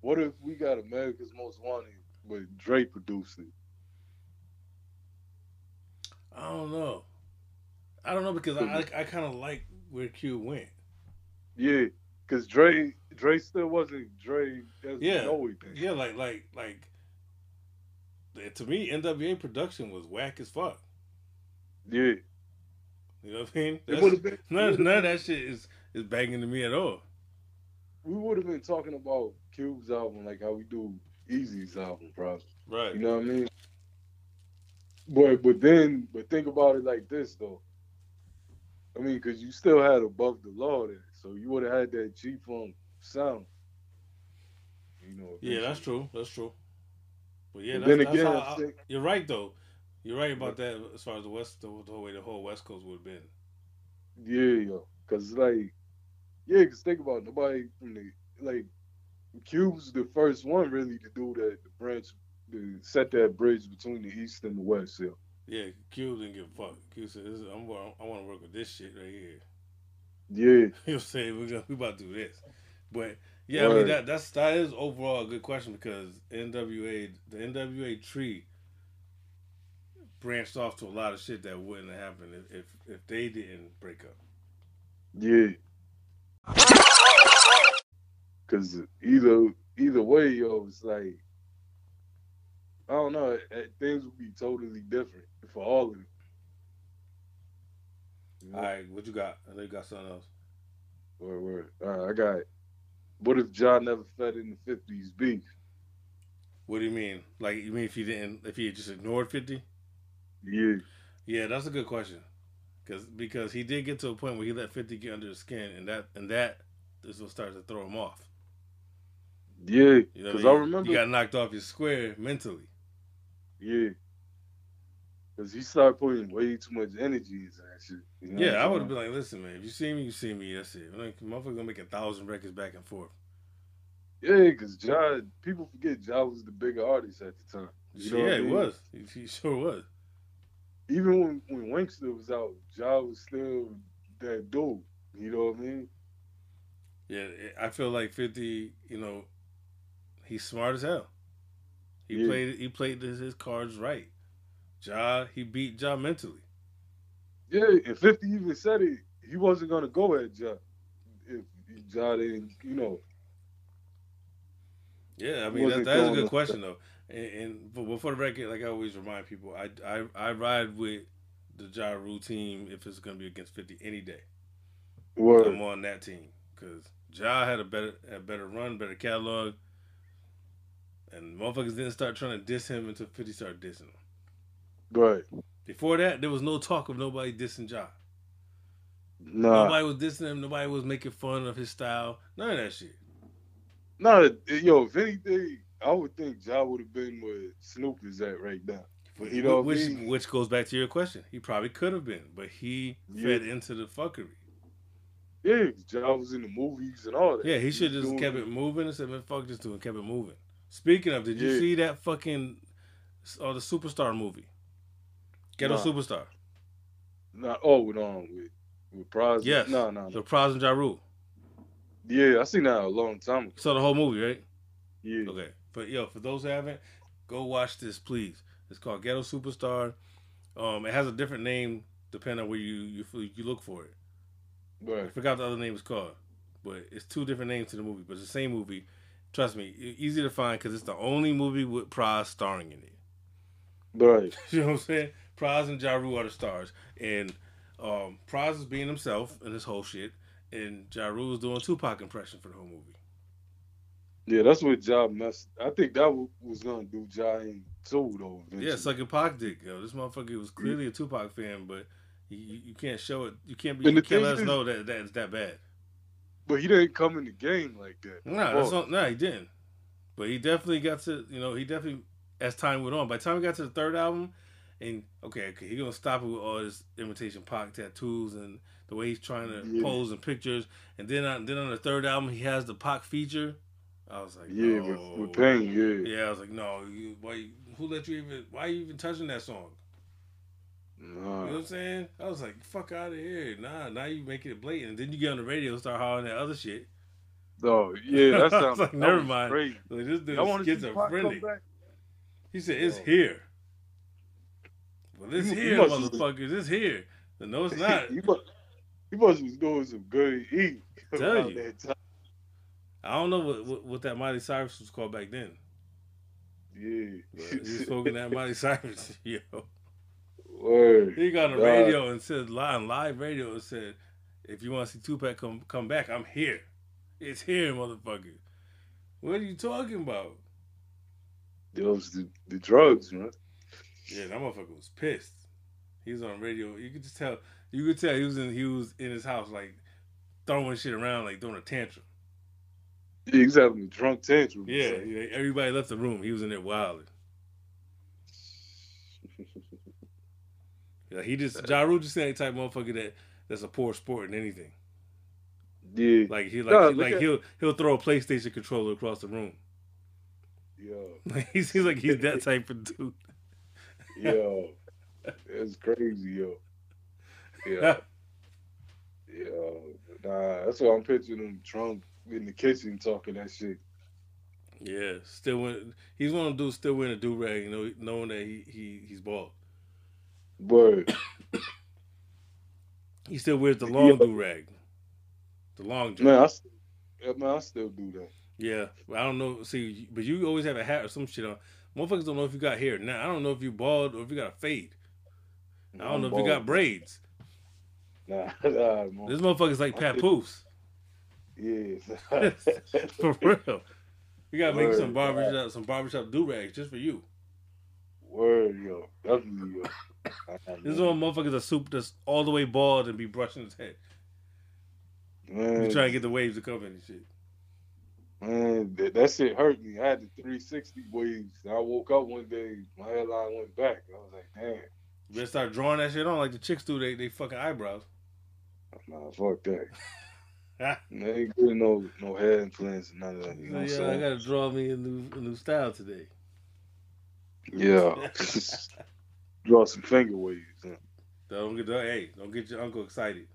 What if we got America's Most Wanted, but Dre produced it? I don't know. I don't know because I I, I kind of like where Q went. Yeah, because Dre, Dre still wasn't Dre as Yeah. Yeah, like like like. To me, NWA production was whack as fuck. Yeah, You know what I mean? it That's- would have been. (laughs) none, none of that shit is is banging to me at all. We would have been talking about Cube's album like how we do Eazy's album, probably. Right. You know what I mean? But but then but think about it like this though. I mean, because you still had above the law there, so you would have had that G Funk sound. You know. Yeah, that's true. That's true. But yeah, that's, then that's again, I you're right though. You're right about that as far as the west, the, the whole way the whole West Coast would have been. Yeah, yo. Cause like, yeah, cause think about it, nobody from the like, Cube's the first one really to do that, the branch, to set that bridge between the East and the West. Yeah. Yeah, Cube didn't give a fuck. Cube said, this is, I'm, I want to work with this shit right here. Yeah. (laughs) You know say We're gonna we about to do this. But yeah, I mean that that's that is overall a good question because NWA the NWA tree branched off to a lot of shit that wouldn't have happened if if, if they didn't break up. Yeah. Cause either either way, yo, it's like I don't know, things would be totally different for all of them. All right, what you got? I know you got something else. Word, word. All right, I got it. What if Ja never fed in the fifties beef? What do you mean? Like you mean if he didn't, if he just ignored fifty? Yeah. Yeah, that's a good question. Cause because he did get to a point where he let fifty get under his skin, and that and that is what started to throw him off. Yeah, because you know I, mean? I remember you got knocked off your square mentally. Yeah. Cause he started putting way too much energy into that shit. You know yeah, I would have been like, listen, man, if you see me, you see me. That's it. Like, motherfucker gonna make a thousand records back and forth. Yeah, because Ja, people forget Ja was the bigger artist at the time. You know yeah, I mean? he was. He, he, sure was. Even when when Wanksta was out, Ja was still that dude. You know what I mean? Yeah, eh, I feel like Fifty. You know, he's smart as hell. He yeah. played he played his, his cards right. Ja, he beat Ja mentally. Yeah, and 50 even said it. He wasn't gonna go at Ja if Ja didn't, you know. Yeah, I mean that, that is a good question though. And, and before the record, like I always remind people, I I, I ride with the Ja Rule team if it's gonna be against 50 any day. Word. I'm on that team because Ja had a better a better run, better catalog, and motherfuckers didn't start trying to diss him until 50 started dissing him. Right. Before that, there was no talk of nobody dissing Ja. Nah. Nobody was dissing him. Nobody was making fun of his style. None of that shit. No, yo, if anything, I would think Ja would have been where Snoop is at right now. But you know, which which goes back to your question. He probably could have been, but he yeah. fed into the fuckery. Yeah, Ja was in the movies and all that. Yeah, he should have just kept it moving and said, "Man, fuck this dude," and kept it moving. Speaking of, did you yeah. see that fucking or uh, the Superstar movie? Ghetto nah. Superstar. Nah, oh, with um with with Pras. Yes. No, no, no. The Pras and Ja Rule. Yeah, I seen that a long time ago. saw the whole movie, right? Yeah. Okay, but yo, for those who haven't, go watch this, please. It's called Ghetto Superstar. Um, it has a different name depending on where you you you look for it. Right. I forgot the other name was called, but it's two different names to the movie, but it's the same movie. Trust me, easy to find because it's the only movie with Pras starring in it. Right. (laughs) you know what I'm saying? Pras and Ja Rule are the stars, and um, Pras is being himself in this whole shit, and Ja Rule is doing Tupac impression for the whole movie. Yeah, that's what Ja messed. I think that was gonna do Ja in too, though. Eventually. Yeah, sucking Pac dick. Yo, this motherfucker was clearly a Tupac fan, but you, you can't show it. You can't be. You can't let us is, know that that is that bad. But he didn't come in the game like that. No, nah, that's not, nah, he didn't. But he definitely got to. You know, he definitely as time went on. By the time we got to the third album, and okay, okay, he gonna stop it with all his imitation Pac tattoos and the way he's trying to yeah. pose in pictures. And then on then on the third album, he has the Pac feature. I was like, yeah, no. with, pain, yeah, yeah. I was like, no, you, why? Who let you even? Why are you even touching that song? Nah. You know what I'm saying? I was like, fuck out of here. Nah, now you making it blatant. And then you get on the radio and start hollering that other shit. Oh, yeah, (laughs) that sounds like, never mind. Like, this dude's schizophrenic. He said, it's here. Well, it's he, here, he motherfuckers. It's here. But no, it's (laughs) not. you, must, he must was doing some good eating. (laughs) Tell you. I don't know what, what, what that Miley Cyrus was called back then. Yeah. But he smoking that Miley (laughs) Cyrus, yo. Word. He got on the radio and said live live radio and said, if you want to see Tupac come come back, I'm here. It's here, motherfucker. What are you talking about? Those the, the drugs, man. Yeah, that motherfucker was pissed. He was on radio. You could just tell. You could tell he was in. He was in his house, like throwing shit around, like throwing a tantrum. Yeah, he's having a drunk tantrum. Yeah, yeah, everybody left the room. He was in there wilding. yeah, he just Ja Rule just that type of motherfucker that that's a poor sport in anything. Yeah. Like he like he, look like at- he'll he'll throw a PlayStation controller across the room. Yeah, Like (laughs) he seems like he's that type of dude. Yo. It's (laughs) crazy, yo. Yeah. (laughs) Yo. Nah, that's why I'm picturing him drunk in the kitchen talking that shit. Yeah, still win. He's one of those dudes still wearing a do rag, you know, knowing that he he he's bald. But (coughs) He still wears the long Yeah. do rag, the long jump. man, I still, man, I still do that. Yeah, but I don't know. See, but you always have a hat or some shit on. Motherfuckers don't know if you got hair. Now I don't know if you bald or if you got a fade. I don't know if you got braids. Nah, (laughs) nah. This motherfucker's like Pat Poofs. Yeah. (laughs) For real. You gotta make some barbershop some barbershop do rags just for you. Word, yo. Definitely, yo. (coughs) This is one motherfuckers a soup that's all the way bald and be brushing his head. Man, You trying to get the waves to cover and shit. Man, that, that shit hurt me. I had the 360 waves. I woke up one day, my hairline went back. I was like, damn, You better start drawing that shit on like the chicks do they they fucking eyebrows. nah, fuck that. (laughs) I ain't getting no no hair implants and none of that. You know what I'm So, yeah, I gotta draw me a new a new style today. Yeah. (laughs) Draw some finger waves. Huh? Don't get hey, don't get your uncle excited.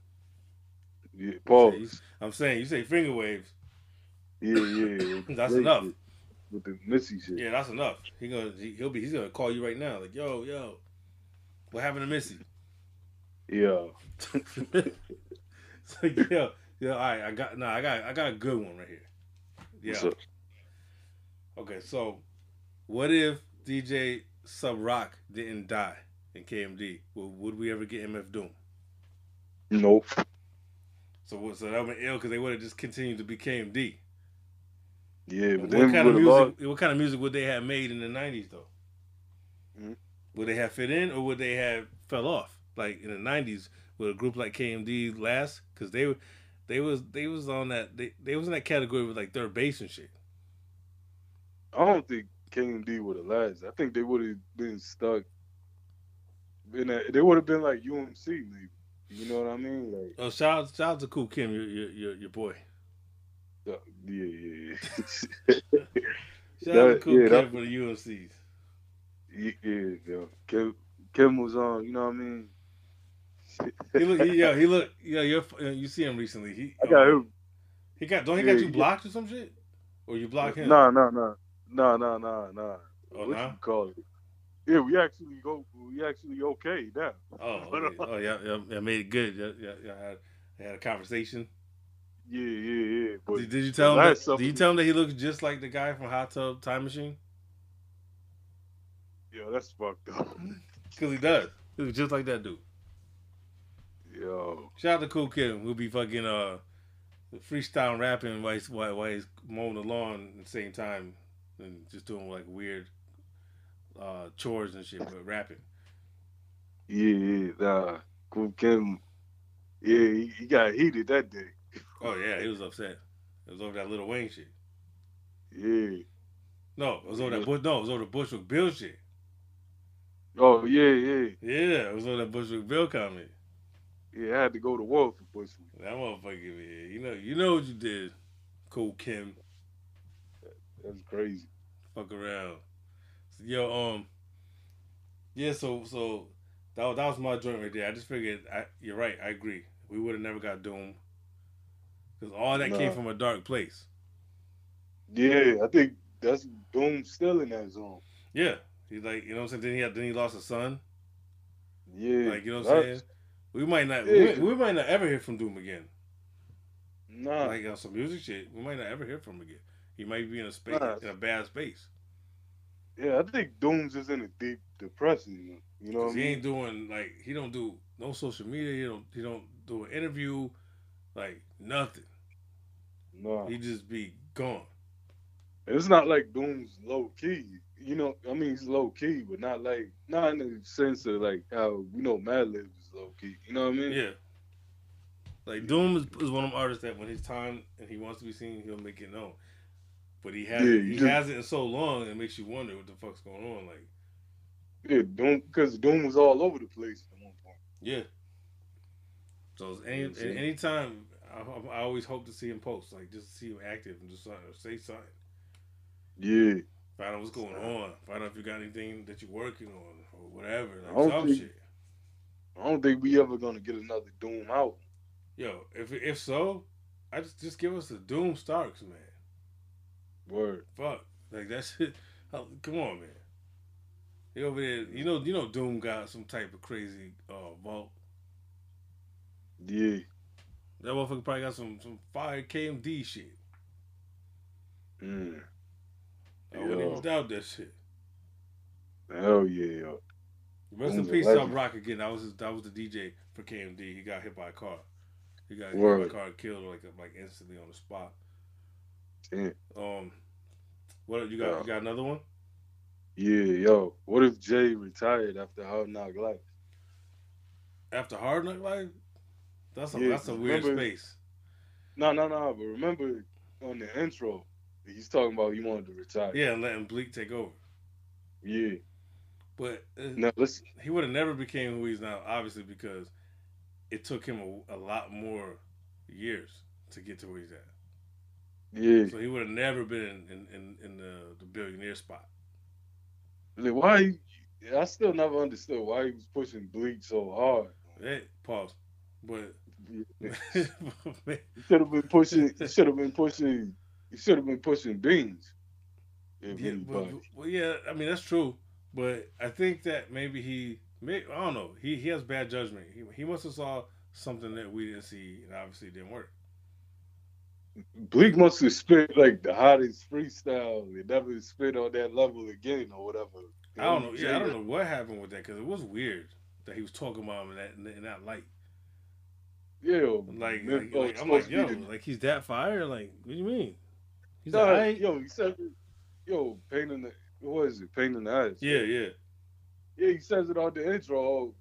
Yeah, say- I'm saying you say finger waves. Yeah, yeah. (laughs) That's enough. shit, With the Missy shit. Yeah, that's enough. He gonna he, he'll be he's gonna call you right now. Like yo yo, what happened to Missy? Yeah. (laughs) it's like yo yo. All right, I got no, I got I got a good one right here. Yeah. Okay, so what if DJ Subroc didn't die in KMD? Would, would we ever get MF Doom? Nope. So so that would be ill because they would have just continued to be KMD. Yeah, but what kind of music? What kind of music would they have made in the nineties though? Mhm. Would they have fit in, or would they have fell off? Like in the nineties, would a group like KMD last? Because they were, they was they was on that they, they was in that category with like 3rd Bass and shit. I don't think KMD would have lasted. I think they would have been stuck. Been at, they would have been like UMC, maybe. You know what I mean? Like, Oh, shout out, shout out to Kool Kim, your your your, your boy. Yeah, yeah, yeah. (laughs) Shout out to That- Cool yeah, Kim for the UMCs. yeah, yeah, yeah. Kim, Kim was on. You know what I mean? He look, he, yo, he look, (laughs) yo, you're, you see him recently. He, I got him. He got, don't he Yeah, got you yeah. blocked or some shit, or you block him? No, no, no, no, no, no, no. Oh, what no? you call it? Yeah, we actually go. We actually okay now. Oh, okay. (laughs) oh yeah, yeah, yeah, made it good. Yeah, yeah, yeah. Had, they had a conversation. Yeah, yeah, yeah. But Did, did you tell him? That, did you tell him that he looks just like the guy from Hot Tub Time Machine? yo, that's fucked up. (laughs) Because he does. He looks just like that dude. Yo, Shout out to Kool Kim, who'll be fucking uh freestyle rapping while he's while, while he's mowing the lawn at the same time and just doing like weird uh chores and shit, but rapping. yeah, yeah. Nah, Kool Kim. Yeah, he, he got heated that day. Oh yeah, he was upset. It was over that Lil Wayne shit. Yeah. No, it was over that Bush. No, it was over the Bushwick Bill shit. Oh yeah, yeah, Yeah, it was over that Bushwick Bill comment. yeah. I had to go to war for Bushwick. That motherfucker, man. You know, you know what you did, Kool Kim. That's crazy. Fuck around. So, yo, um, yeah. So, so that was, that was my joint right there. I just figured, I, you're right. I agree. We would have never got Doom because all that came from a dark place. Yeah, I think that's Doom still in that zone. Yeah, he's like, you know what I'm saying. Then he had, then he lost a son. Yeah, Like, you know what I'm saying. We might not, Yeah. we, we might not ever hear from Doom again. Nah, Like on some music shit, we might not ever hear from him again. He might be in a space, Nah. in a bad space. yeah, I think Doom's just in a deep depression. You know I he mean? ain't doing like he don't do no social media. He don't he don't do an interview, like nothing. Nah, He just be gone. it's not like Doom's low key. You know, I mean, he's low key, but not like not in the sense of like how we know Madlib is low key. You know what I mean? Yeah. Like Doom is, is one of them artists that when it's time and he wants to be seen, he'll make it known. But he has Yeah, you he just- has it in so long it makes you wonder what the fuck's going on. Like, Yeah, Doom because Doom was all over the place at one point. yeah. So any Yeah, see. anytime I, I always hope to see him post, like just see him active and just something, say something. Yeah. Find out what's going on. Find out if you got anything that you're working on or whatever. I Like don't some think- shit. I don't think we ever gonna get another Doom out. Yo, if if so, I just just give us the Doom Starks, man. Word. Fuck, like that shit. (laughs) oh, Come on, man. He over there, you know, you know, Doom got some type of crazy uh, vault. Yeah. That motherfucker probably got some some fire KMD shit. Mm. I wouldn't even doubt that shit. Hell yeah. Rest in peace, Subroc again. That was his, that was the DJ for KMD. He got hit by a car. He got hit by a car, and killed like like instantly on the spot. Damn. Um, what you got? You got another one? Yeah, yo. What if Jay retired after Hard Knock Life? After Hard Knock Life? That's a Yeah, that's a weird remember- space. No, no, no. But remember on the intro, he's talking about he wanted to retire. Yeah, and letting Bleek take over. Yeah. But uh, Now let's. he would have never became who he's now, obviously, because it took him a, a lot more years to get to where he's at. Yeah. So he would have never been in, in, in the, the billionaire spot. Like, why? I still never understood why he was pushing Bleek so hard. Hey, pause. But He (laughs) should have been pushing. He should have been pushing. He should have been pushing Beans. Yeah, but, well, yeah, I mean that's true, but I think that maybe he, may I don't know, he he has bad judgment. He he must have saw something that we didn't see, and obviously it didn't work. Bleek must have spit like the hottest freestyle. He never spit on that level again or whatever. I don't know. Yeah, I don't know what happened with that because it was weird that he was talking about him in, that- in that light. Yeah, Like, like, like, I'm like, to yo, like he's that fire. Like, what do you mean? He's Nah, alright. yo, he said, yo, pain in the what is it? Pain in the eyes. Yeah, yeah. yeah. He says it on the intro. Oh,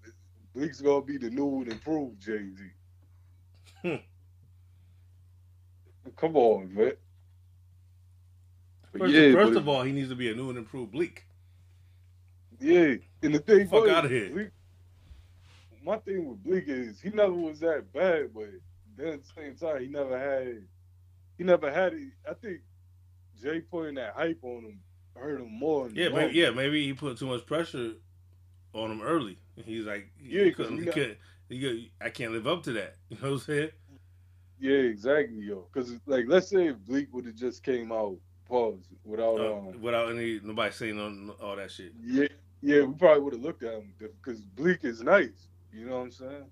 Bleek's gonna be the new and improved Jay Z. Hmm. (laughs) Come on, man. First, yeah, first of all, he needs to be a new and improved Bleek. Yeah, and the thing Fuck was, outta here. Bleek, my thing with Bleek is he never was that bad, but then at the same time he never had he never had it. I think Jay putting that hype on him hurt him more. Yeah, maybe, yeah, maybe he put too much pressure on him early. He's like, Yeah, he couldn't, he couldn't, he could- I can't live up to that. (laughs) You know what I'm saying? Yeah, exactly, yo. Because like, let's say if Bleek would have just came out, pause without Uh, um, without any nobody saying all, all that shit. yeah, yeah, we probably would have looked at him because Bleek is nice. You know what I'm saying?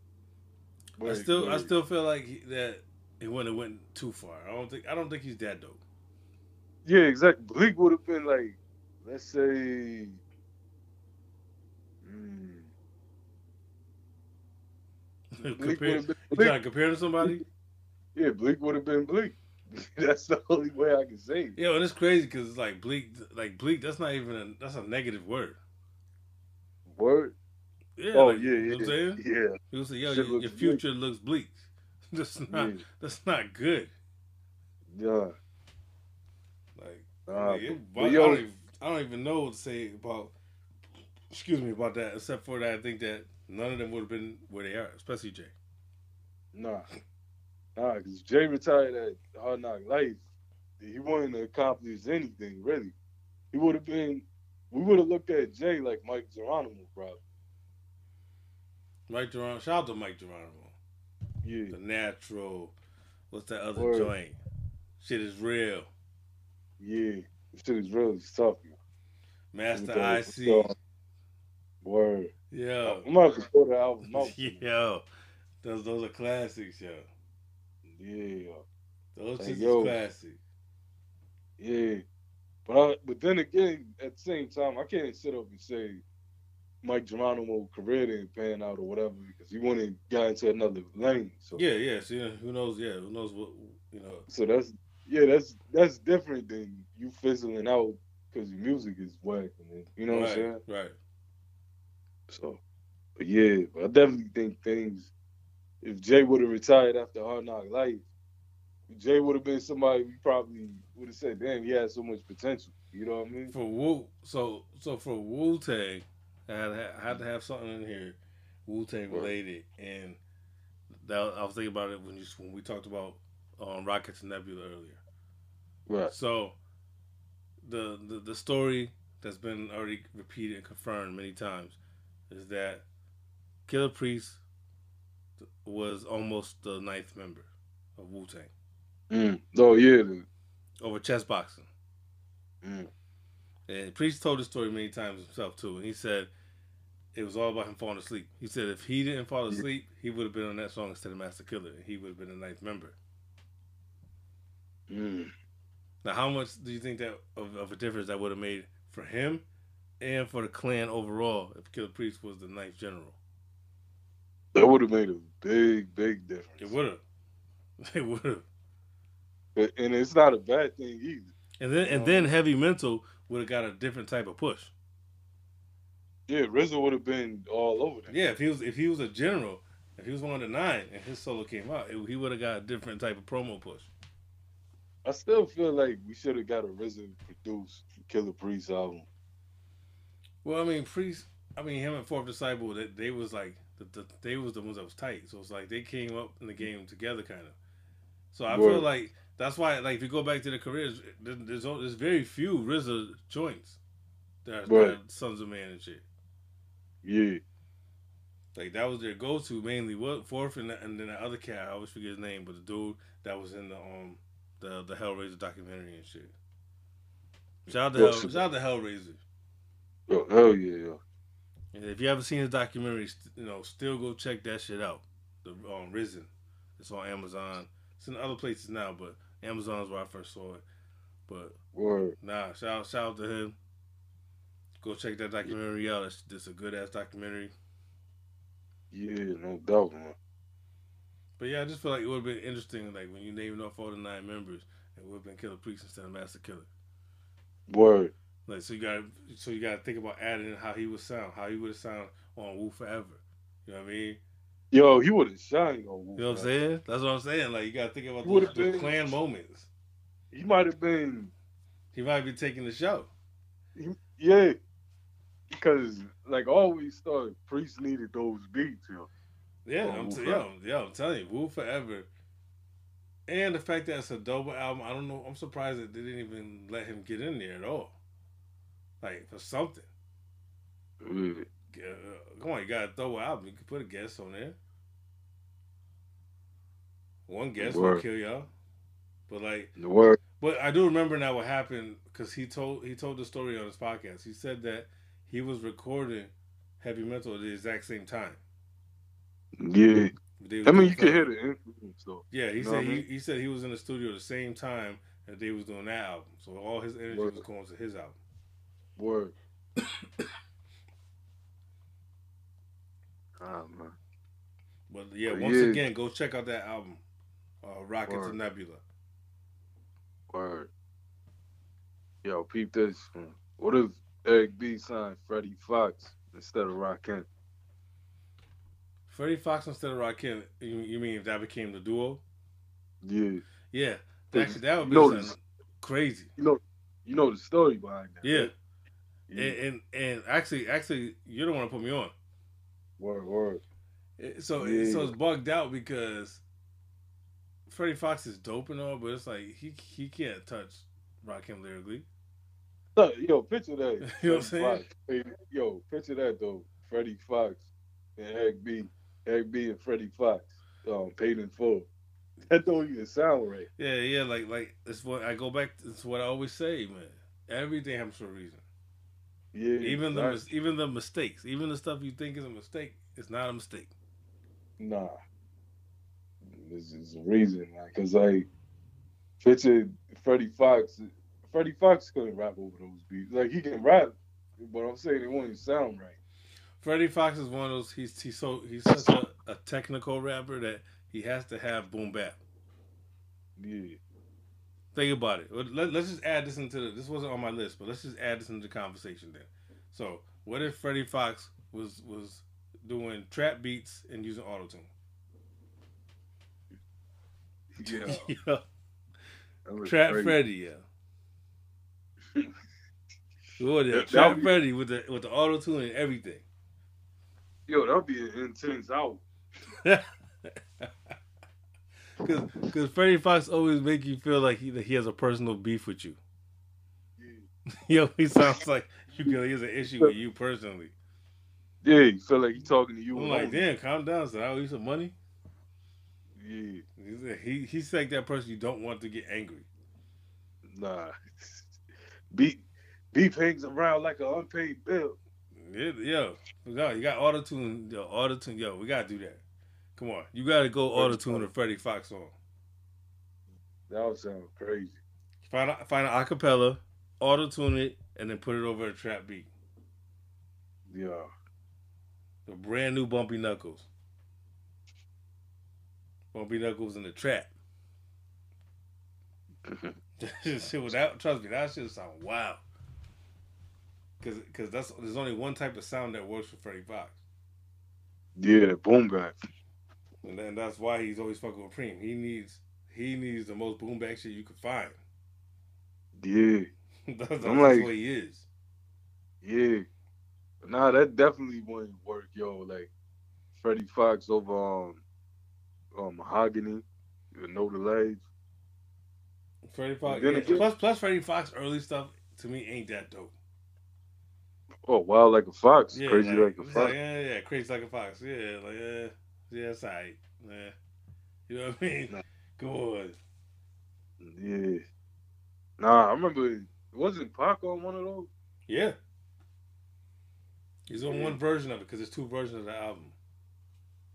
But I still, I still feel like he, that it wouldn't have went too far. I don't think, I don't think he's that dope. yeah, exactly. Bleek would have been like, let's say, mm, (laughs) Bleek Compare, would have been you Bleek. trying to compare to somebody? Yeah, Bleek would have been Bleek. (laughs) That's the only way I can say it. Yeah, and it's crazy because it's like bleak, like bleak. That's not even a, that's a negative word. Word. Yeah. oh like, yeah, You yeah, know what I'm saying? yeah, People say, "Yo, your, your looks bleak. future looks bleak." (laughs) That's not. yeah. That's not good. yeah. Like, Nah, like, it- but- but but I, don't even, I don't even know what to say about. Excuse me about that, except for that I think that none of them would have been where they are, especially Jay. Nah, nah, because Jay retired at Hard Knock Life. He wouldn't have accomplished anything really. He would have been. We would have looked at Jay like Mic Geronimo, probably. Mic Geronimo, shout out to Mic Geronimo. Yeah, The natural, what's that other Word. joint? Shit is real. yeah. Shit is really tough. man. Master IC. Word. Yo. I'm to throw the album. (laughs) Yo. Those those are classics, yo. Yeah, Those is yo. classic. yeah. But I, but then again, at the same time, I can't sit up and say Mic Geronimo career didn't pan out or whatever because he went and got into another lane. So Yeah, yeah. So yeah, who knows? Yeah, who knows what you know? So that's yeah, that's that's different than you fizzling out because your music is whack. You know what I'm right, saying? right. So, but yeah, but I definitely think things. If Jay would have retired after Hard Knock Life, Jay would have been somebody we probably would have said, "Damn, he had so much potential." You know what I mean? For Wu, so so for Wu Tang, I had, I had to have something in here, Wu Tang related, and That I was thinking about it when you when we talked about um, Rockets and Nebula earlier. Right. So, the, the the story that's been already repeated and confirmed many times is that Killah Priest was almost the ninth member of Wu Tang. Mm. Oh yeah. Over chess boxing. Mm. And Priest told the story many times himself too, and he said it was all about him falling asleep. He said if he didn't fall asleep, he would have been on that song instead of Masta Killa. he would have been the ninth member. Mm. Now, how much do you think that of, of a difference that would have made for him and for the clan overall if Killah Priest was the ninth general? That would have made a big, big difference. It would have. (laughs) It would have. And it's not a bad thing either. And then and then Heavy Mental would have got a different type of push. Yeah, RZA would have been all over that. Yeah, if he was if he was a general, if he was one of the nine and his solo came out, it, he would have got a different type of promo push. I still feel like we should have got a RZA produced Killah Priest album. Well, I mean, Priest, I mean him and Fourth Disciple, they, they was like the, the, they was the ones that was tight. So it's like they came up in the game together, kind of. So I Word. feel like that's why, like, if you go back to the careers, there's there's very few RZA joints that are, that are Sons of Man and shit. Yeah. Like that was their go to mainly. What fourth and, and then the other cat, I always forget his name, but the dude that was in the um the the Hell Razah documentary and shit. Shout out to, Hell, shout out to Hell Razah. Oh hell yeah, And if you haven't seen his documentary, you know, still go check that shit out. The um, Risen. It's on Amazon. It's in other places now, but Amazon's where I first saw it. But Word. nah, shout shout out to him. Go check that documentary out. It's, just a good ass documentary. Yeah, no doubt, man. But yeah, I just feel like it would have been interesting, like when you named off all the nine members, it would have been Killah Priest instead of Masta Killa. Word. Like so, you got so you got to think about adding how he would sound, how he would have sound on Wu Forever. You know what I mean? Yo, he would have shined on Wu. You know what I'm saying? That's what I'm saying. Like you got to think about those, been, the clan moments. He might have been. He might be taking the show. He, yeah, because like always thought Priest needed those beats, yo. Yeah, I'm t- yo, yo, I'm telling you, Wu Forever. And the fact that it's a double album, I don't know. I'm surprised that they didn't even let him get in there at all. Like for something. Uh, come on, you gotta a double album. You can put a guest on there. One guest will kill y'all. But like, the word. But I do remember now what happened because he told he told the story on his podcast. He said that he was recording Heavy Mental at the exact same time. Yeah. I mean, you can hear the influence though. Yeah, he you said he, mean? he said he was in the studio at the same time that they was doing that album. So all his energy Word. was going to his album. Word. oh (coughs) man. But yeah, but once yeah. again, go check out that album, uh, Rockets Word. and Nebula. Word. Yo, peep this. What if Eric B signed Freddie Foxxx instead of Rakim. Freddie Foxxx instead of Rakim. You, you mean if that became the duo? Yeah. Yeah. Actually, that would be you know, crazy. You know, you know the story behind that. Yeah. Right? yeah. And, and, and actually, actually, you don't want to put me on. Word, word. So yeah. so it's bugged out because Freddie Foxxx is dope and all, but it's like he he can't touch Rakim lyrically yo, picture that. (laughs) you know what I'm saying? Hey, yo, picture that though. Freddie Foxxx and Eric B. Eric B. and Freddie Foxxx, um, paid in full. (laughs) That don't even sound right. Yeah, yeah, like like it's what I go back. It's what I always say, man. Everything happens for a reason. Yeah, even the even the mistakes, even the stuff you think is a mistake, it's not a mistake. Nah, this is a reason, man. Cause like, picture Freddie Foxxx Freddie Foxxx couldn't rap over those beats. Like he can rap, but I'm saying it won't sound right. Freddie Foxxx is one of those. He's he's so he's such a, a technical rapper that he has to have boom bap. Yeah. Think about it. Let, us just add this into the. This wasn't on my list, but let's just add this into the conversation then. So, what if Freddie Foxxx was was doing trap beats and using auto tune? Yeah. (laughs) yeah. Trap crazy. Freddie, yeah. (laughs) Boy, the trap Freddy with the with the auto tune and everything. Yo, that'll be an intense out. (laughs) Cause, cause Freddie Foxxx always make you feel like he that he has a personal beef with you. Yeah, (laughs) Yo, he sounds like you feel he has an issue with you personally. yeah you feel like he's talking to you. I'm like, damn, calm down, son. I owe you some money. Yeah, He's He he's like that person you don't want to get angry. nah. Beef, beef hangs around like an unpaid bill. Yeah, yo, yo, you got auto tune, yo, auto tune, yo, we gotta do that. Come on, you gotta go auto tune a Freddie Foxxx song. That would sound crazy. Find a, find an acapella, auto tune it, and then put it over a trap beat. Yeah, The brand new Bumpy Knuckles. Bumpy Knuckles in the trap. (laughs) shit without trust me, that shit sound wild. Cause, Cause that's there's only one type of sound that works for Freddie Foxxx. yeah, boom bap. And then that's why he's always fucking with Preem. He needs he needs the most boom bap shit you can find. Yeah, (laughs) that's that's I'm like- what he is. yeah. Nah, that definitely wouldn't work, yo. Like Freddie Foxxx over um, um Mahogany, you know the legs. Freddie Foxxx. Yeah, again- plus plus Freddie Foxxx early stuff to me ain't that dope. Oh, wild like a fox, Yeah, crazy like, a it's fox. yeah, yeah, crazy like a fox. Yeah, like yeah, yeah, it's alright. Yeah, you know what I mean? Nah. (laughs) Come on. Yeah. Nah, I remember. Wasn't Pac on one of those? Yeah. He's on Yeah. one version of it because there's two versions of the album.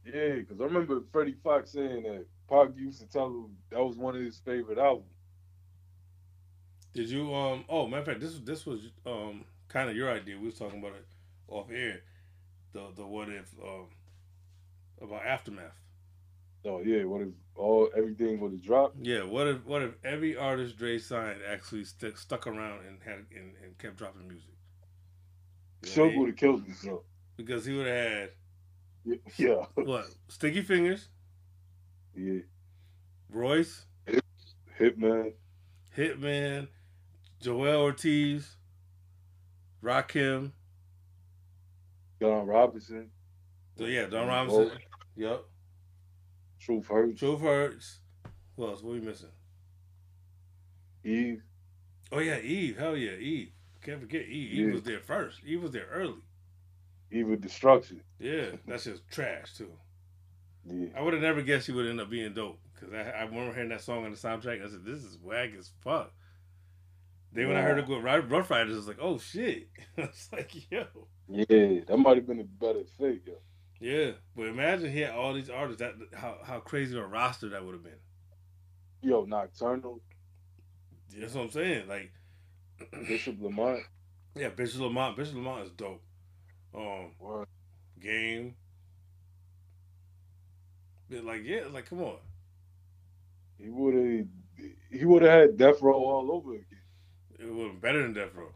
Yeah, because I remember Freddie Foxxx saying that Pac used to tell him that was one of his favorite albums. Did you um? Oh, matter of fact, this this was um kind of your idea. We was talking about it off air. The the what if um about aftermath. Oh yeah, what if all everything would have dropped? Yeah. What if what if every artist Dre signed actually st- stuck around and had and, and kept dropping music? You know, Shook would have killed himself. because he would have had yeah, what Sticky Fingers, yeah. Royce, Hitman. Hitman, Joell Ortiz, Rakim. Don Robinson. So yeah, Don Robinson. Yep. Truth Hurts. Truth Hurts. Who else? What are we missing? Eve. Oh yeah, Eve. Hell yeah, Eve. Can't forget Eve. Eve was there first. Eve was there early. Eve of Destruction. Yeah, that's just trash too. Yeah. I would have never guessed she would end up being dope because I, I remember hearing that song on the soundtrack. I said, "This is whack as fuck." Then when I heard her go Rough Rough Riders, I was like, "Oh shit!" (laughs) I was like, "Yo." Yeah, that might have been a better yo. Yeah, but imagine he had all these artists. That how how crazy of a roster that would have been. Yo, Nocturnal, That's what I'm saying. Like, (clears throat) Bishop Lamont. yeah, Bishop Lamont. Bishop Lamont is dope. Um, Word. game. But like, yeah, like, come on. He would have he would have had Death Row all over again. It would have been better than Death Row.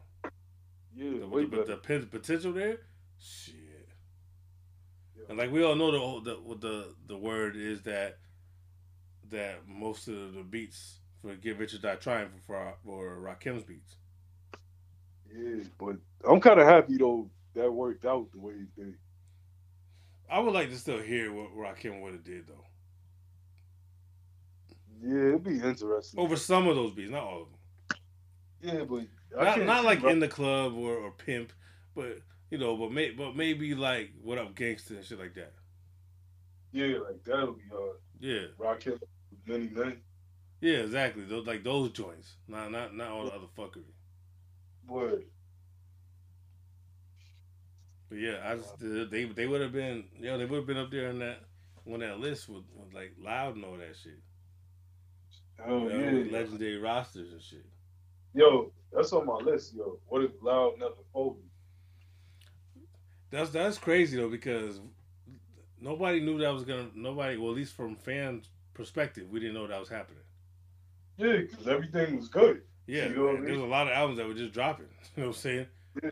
Yeah, The, way the, better. the potential there, shit. Yeah. And like we all know, the the what the the word is that that most of the beats for Get Rich or Die Trying for for, for Rakim's beats. Yeah, but I'm kind of happy though that worked out the way it did. I would like to still hear what Rakim would have did though. Yeah, it'd be interesting. Over some of those beats, not all of them. Yeah, but Not, can't like Ra- in the club or, or pimp, but you know, but may, but maybe like what up gangster and shit like that. Yeah, like that would be hard. Yeah, Rakim, many men. yeah, exactly. Those like those joints, not not not all the other fuckery. Word. But yeah, I just they they would have been you know they would have been up there on that on that list with, with like loud and all that shit. Oh You know, yeah. legendary rosters and shit. Yo, that's on my list, yo. What if Loud never folded? That's that's crazy though because nobody knew that was gonna nobody well at least from fans perspective we didn't know that was happening. Yeah, because everything was good. Yeah, You know what I man, there's a lot of albums that were just dropping. (laughs) You know what I'm saying? Yeah.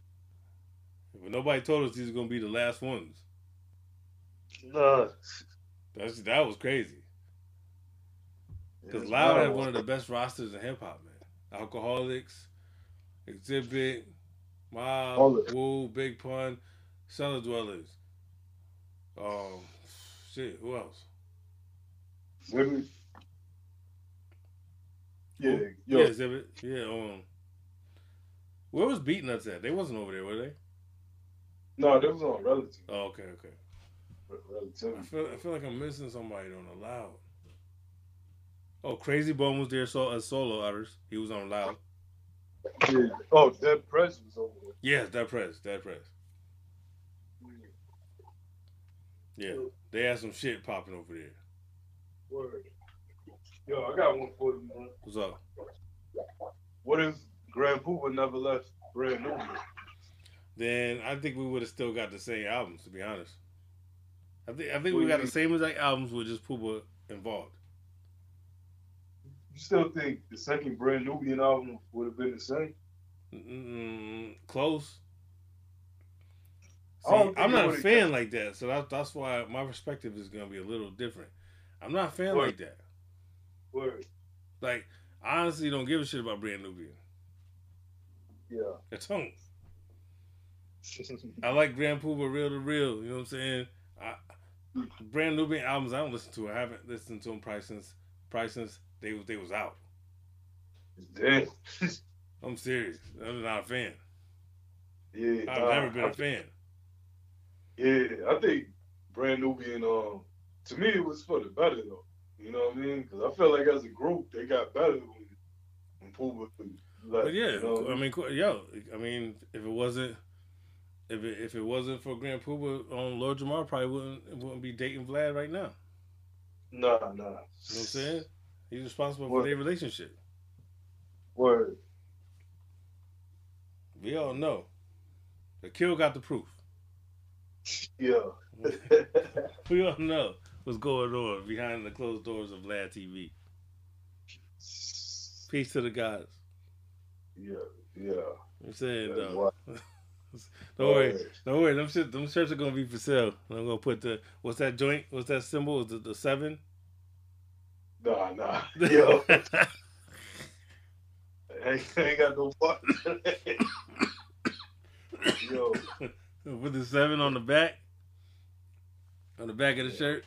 But nobody told us these were gonna be the last ones. Nah. That's that was crazy. Because Loud had one of the best rosters in hip hop, man. Alkaholiks, Exhibit, Mob. Woo, Big Pun, Cellar Dwellers. Um, shit, who else? Exhibit. Yeah, yo. Yeah, exhibit. Yeah, um. Where was Beatnuts Nuts at? They wasn't over there, were they? No, they was on Relative. Oh, okay, okay. Relative. I feel I feel like I'm missing somebody on the loud. Oh, Krayzie Bone was there so as solo artist. He was on loud. Yeah. Oh, Dead Prez was over there. Yes, Dead Prez, Dead Prez. Yeah, they had some shit popping over there. Word. Yo, I got one for you, man. What's up? What if Grand Puba never left Brand Nubian? Then I think we would have still got the same albums. To be honest, I think I think we got the same exact albums with just Puba involved. You still think the second Brand Nubian album would have been the same? Mm, close. See, I'm not a fan like that, so that's that's why my perspective is gonna be a little different. I'm not a fan Word. like that. Word. Like, I honestly don't give a shit about Brand Nubian. Yeah. I don't. I like Grand Puba real to real. You know what I'm saying? I, Brand Nubian albums I don't listen to. I haven't listened to them probably since probably since they was they was out. Damn. (laughs) I'm serious. I'm not a fan. yeah. I've nah, never been I- a fan. Yeah, I think Brand Nubian um, to me, it was for the better though. You know what I mean? Because I felt like as a group, they got better when, when Puba left. But yeah, you know? I mean, yo, I mean, if it wasn't, if it if it wasn't for Grand Puba, um, Lord Jamar probably wouldn't wouldn't be dating Vlad right now. Nah, no. You know what I'm saying? He's responsible for their relationship. Word. We all know. The kill got the proof. Yeah. (laughs) we all know what's going on behind the closed doors of Vlad TV. Peace to the gods. yeah, yeah. I'm saying That's though. (laughs) Don't worry. Don't worry, them shit, them shirts are gonna be for sale. I'm gonna put the what's that joint? What's that symbol? Is it the seven? Nah, nah. (laughs) Yo, I ain't, got no part. (coughs) Yo, Put the seven on the back. On the back of the shirt.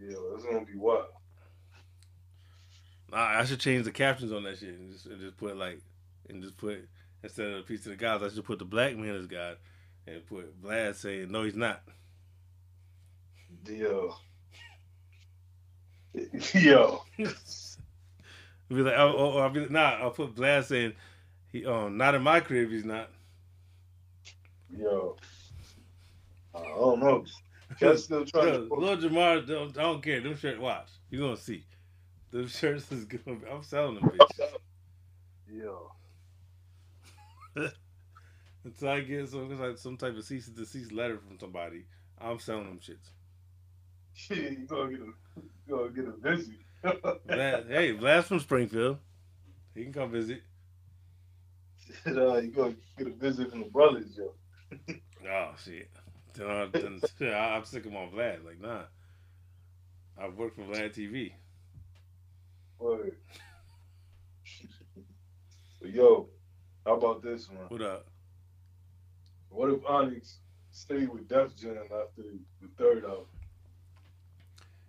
yo, it's gonna be wild. I, I should change the captions on that shit and just, and just put like and just put instead of peace of the gods, I should put the black man as God and put Vlad saying no he's not. Yo. Yo. be like, oh, oh, I'll be like, nah, I'll put Vlad saying he um not in my crib he's not. Yo. I don't know. Still trying to. Lil Jamar, don't, I don't care. Them shirts, watch. You gonna see. Them shirts is gonna. Be, I'm selling them bitches. Yo. (laughs) Until I get some like some type of cease and desist letter from somebody, I'm selling them shits. (laughs) you gonna get a, you gonna get a visit. (laughs) Vlad, hey, Vlad's from Springfield. He can come visit. uh, you gonna get a visit from the brothers, yo. Oh shit. Then, I, then I- I'm sick of my Vlad. Like nah. I've worked for Vlad TV. Word. Yo, how about this one? What up? What if Onyx stayed with Def Jam after the third album?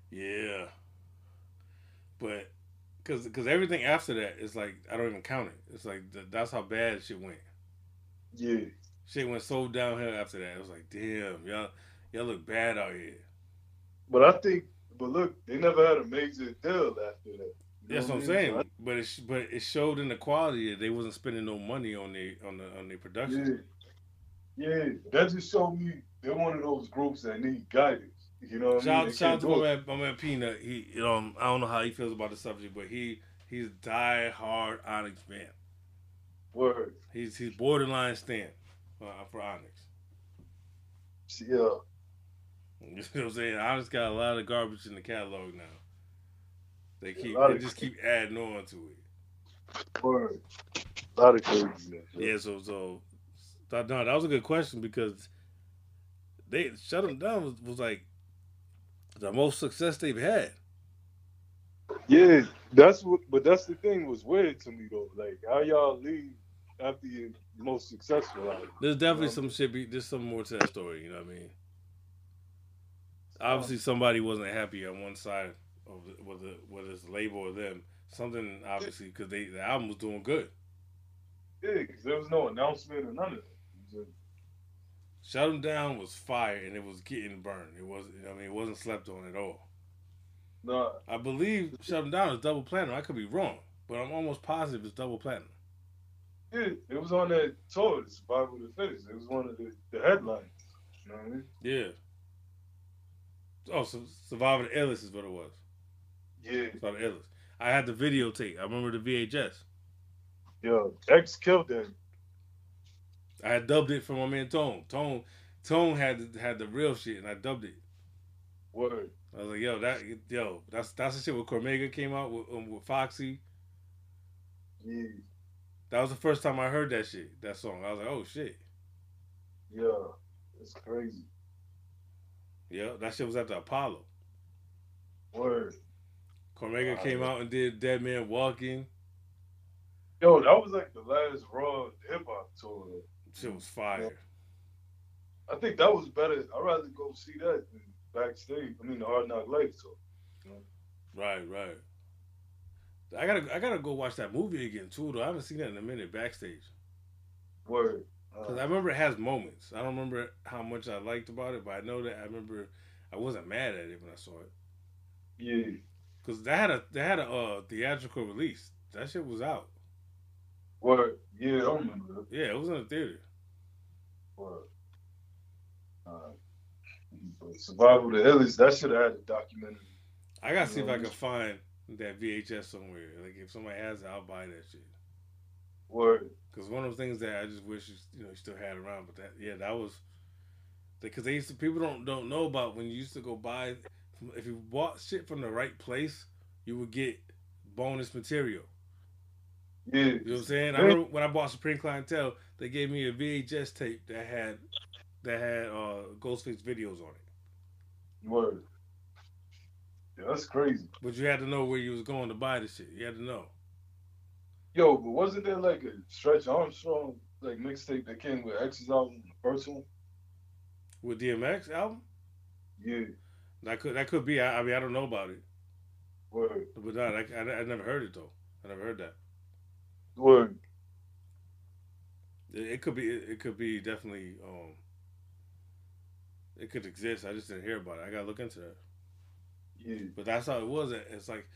Yeah. But because cause everything after that is like I don't even count it. It's like th- that's how bad shit went. Yeah. Shit went so downhill after that. It was like, damn, y'all y'all look bad out here. But I think, but look, they never had a major deal after that. You That's what I'm I mean? saying. But it sh- but it showed in the quality that they wasn't spending no money on the on the on their So, production. yeah. Yeah. That just showed me they're one of those groups that need guidance. You know what I Shout, mean? They shout out to do my it. man, my man Peanut. He, you know, I don't know how he feels about the subject, but he he's die hard Onyx fan. Word. He's he's borderline stand uh, for Onyx. Yeah. (laughs) You know what I'm saying? Onyx got a lot of garbage in the catalog now. They keep they just keep adding on to it. Word. A lot of craziness. Yeah, so so that, no, that was a good question because they shut them down was, was like the most success they've had. Yeah, that's what. But that's the thing was weird to me though. Like how y'all leave after your most successful album. There's definitely Um, some shit. Be, there's some more to that story. You know what I mean? Obviously, somebody wasn't happy on one side whether whether it's the label or them. Something obviously because they the album was doing good. Yeah, because there was no announcement or none of that. Shut them down was fire and it was getting burned. It was I mean it wasn't slept on at all. Nah, I believe Shut them down is double platinum. I could be wrong, but I'm almost positive it's double platinum. yeah, it was on that tour, the Survival of the Fittest. It was one of the, the headlines. You know what I mean? Yeah. Oh, so Survival of the Illest is what it was. Yeah. The Illest. I had the videotape. I remember the VHS. Yo, X killed that. I had dubbed it for my man Tone. Tone, Tone had the, had the real shit, and I dubbed it. Word. I was like, yo, that yo, that's that's the shit where Cormega came out with um, with Foxy. Yeah. That was the first time I heard that shit, that song. I was like, oh shit, Yeah. It's crazy. yeah, that shit was at the Apollo. Word. Cormega Wow. came out and did Dead Man Walking. Yo, that was like the last raw hip hop tour. Shit was fire. I think that was better. I'd rather go see that than backstage. I mean, the Hard Knock Life tour. Right, right. I gotta I gotta go watch that movie again too. Though I haven't seen that in a minute backstage. Word. Cause Uh, I remember it has moments. I don't remember how much I liked about it, but I know that I remember I wasn't mad at it when I saw it. yeah. Cause they had a they had a uh, theatrical release. That shit was out. Word. Yeah, I remember. Yeah, it was in the theater. Word. Uh, but Survival of the Illest, that should have had a documentary. I gotta see if I can find that VHS somewhere. Like if somebody has it, I'll buy that shit. Word. Cause one of the things that I just wish you know you still had around, but that yeah that was because they used to people don't don't know about when you used to go buy if you bought shit from the right place you would get bonus material. Yeah. You know what I'm saying? I remember when I bought Supreme Clientele, they gave me a VHS tape that had that had uh, Ghostface videos on it. Word. Yeah, that's crazy. But you had to know where you was going to buy the shit. You had to know. Yo, but wasn't there like a Stretch Armstrong like mixtape that came with X's album, the first one? With DMX album, Yeah. That could that could be. I, I mean, I don't know about it, Word. but no, I, I, I never heard it though. I never heard that. Word. It, it could be. It, it could be definitely. Um, it could exist. I just didn't hear about it. I gotta look into that. Yeah. But that's how it was. It's like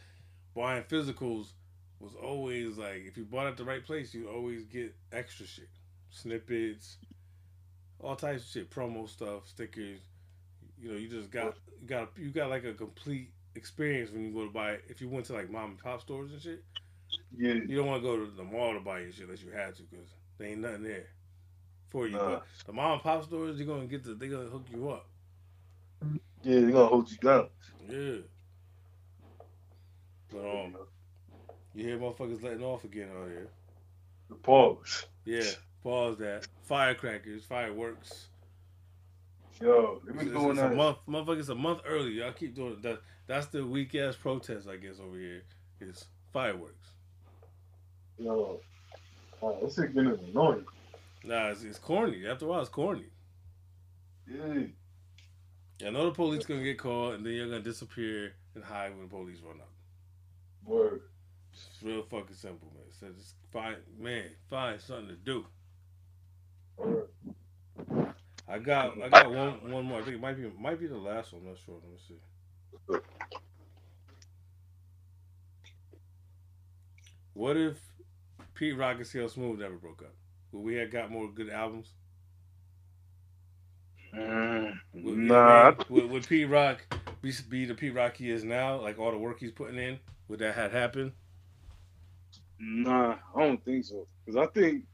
buying physicals was always like if you bought at the right place, you always get extra shit, snippets, all types of shit, promo stuff, stickers. You know, you just got you got you got like a complete experience when you go to buy. If you went to like mom and pop stores and shit, Yeah. you don't want to go to the mall to buy your shit unless you had to because there ain't nothing there for you. Nah. But the mom and pop stores, you're gonna get the they're gonna hook you up. Yeah, they're gonna hold you down. Yeah. But um, you hear motherfuckers letting off again out here. The pause. Yeah, pause that. Firecrackers, fireworks. Yo, It's, been it's- doing it's a month, motherfuckers. A month early. Y'all keep doing it. That. That's the weak ass protest, I guess, over here. Is fireworks. Yo, wow, this shit getting annoying. Nah, it's, it's corny. After a while, it's corny. Yeah. I know the police gonna get called, and then you're gonna disappear and hide when the police run up. Word. It's real fucking simple, man. So just find, man, find something to do. Word. I got I got one one more. I think it might be might be the last one. I'm not sure. Let me see. What if Pete Rock and CL Smooth never broke up? Would we have got more good albums? Mm, Would, nah, would, would, would Pete Rock be, be the Pete Rock he is now? Like all the work he's putting in? Would that had happened? nah, I don't think so. Cause I think,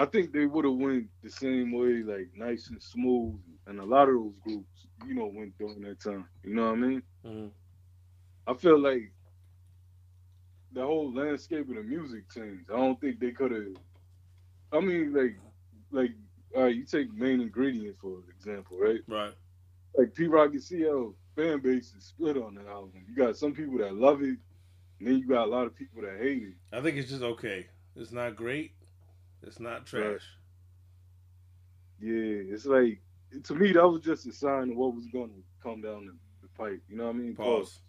I think they would have went the same way, like nice and smooth, and a lot of those groups, you know, went during that time. You know what I mean? Mm-hmm. I feel like the whole landscape of the music changed. I don't think they could have. I mean, like, like, all right, you take main ingredient for example, right? Right. Like Pete Rock and CL fan base is split on that album. You got some people that love it, and then you got a lot of people that hate it. I think it's just okay. It's not great. It's not trash. Yeah, it's like to me that was just a sign of what was going to come down the, the pipe. You know what I mean? Pause.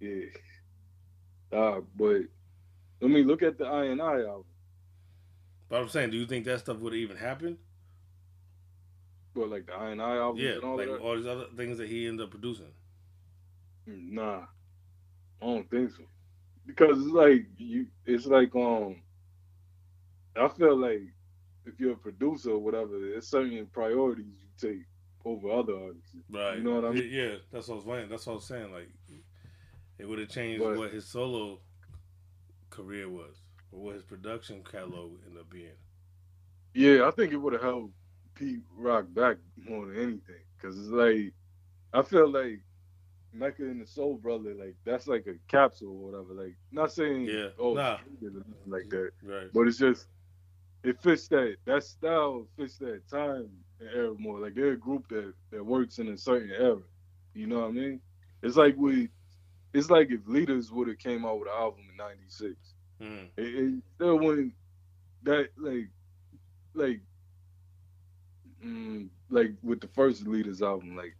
Yeah. Uh, but I mean, look at the I and I album. But I'm saying, do you think that stuff would even happen? But like the I and I album Yeah, and all like that. all these other things that he ended up producing. Nah, I don't think so. Because it's like you, it's like um, I feel like if you're a producer or whatever, there's certain priorities you take over other artists. Right. You know what I mean? Yeah, that's what I was saying. That's what I was saying. Like, it would have changed But- what his solo career was, or what his production catalog ended up being. Yeah, I think it would have held Pete Rock back more than anything. Cause it's like I feel like Mecca and the Soul Brother, like that's like a capsule or whatever. Like not saying Yeah, oh nah. like that. Right. But it's just it fits that that style fits that time and era more. Like they're a group that that works in a certain era. You know what I mean? It's like we it's like if Leaders would have came out with an album in '96. Mm. It, it still wouldn't that like like mm, like with the first Leaders album. Like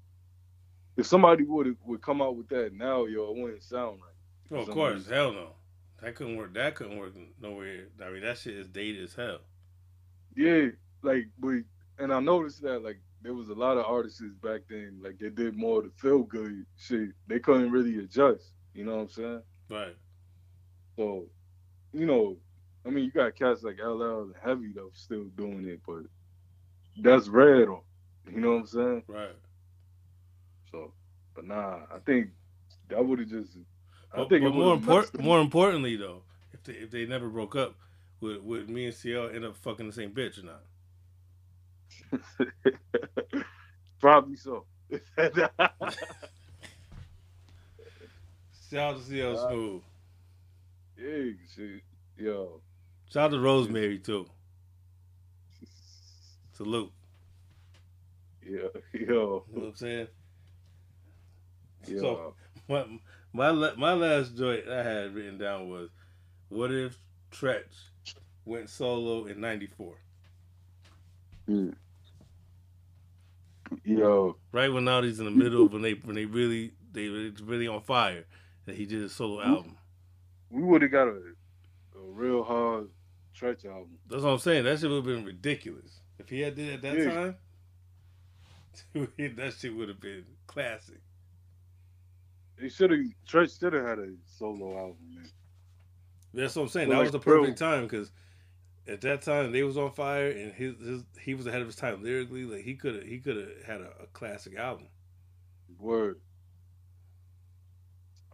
if somebody would would come out with that now, yo, it wouldn't sound right. Well, of course, reason. hell no. That couldn't work. That couldn't work nowhere. I mean, that shit is dated as hell. Yeah, like we and I noticed that like there was a lot of artists back then, like they did more of the feel good shit. They couldn't really adjust. You know what I'm saying? Right. So, you know, I mean, you got cats like LL and Heavy though still doing it, but that's rare though. You know what I'm saying? Right. So, but nah, I think that would have just. I But, think but more important, more importantly though, if they if they never broke up, would would me and CL end up fucking the same bitch or not? (laughs) Probably so. (laughs) Shout out to CL Uh, Smooth. yeah, shit. Yo. Shout out to Rosemary too. Salute. Yeah, yo. You know what I'm saying? So my my my last joint I had written down was, what if Treach went solo in '94? Yo. Right when now he's in the middle when they when they really they it's really on fire that he did a solo album. We would have got a, a real hard Treach album. That's what I'm saying. That shit would have been ridiculous if he had did it at that Yeah. time. (laughs) that shit would have been classic. He should have Treach should have had a solo album, man. That's what I'm saying. Well, that like, was the bro- perfect time because at that time they was on fire and his, his he was ahead of his time lyrically. Like he could have he could have had a, a classic album. Word.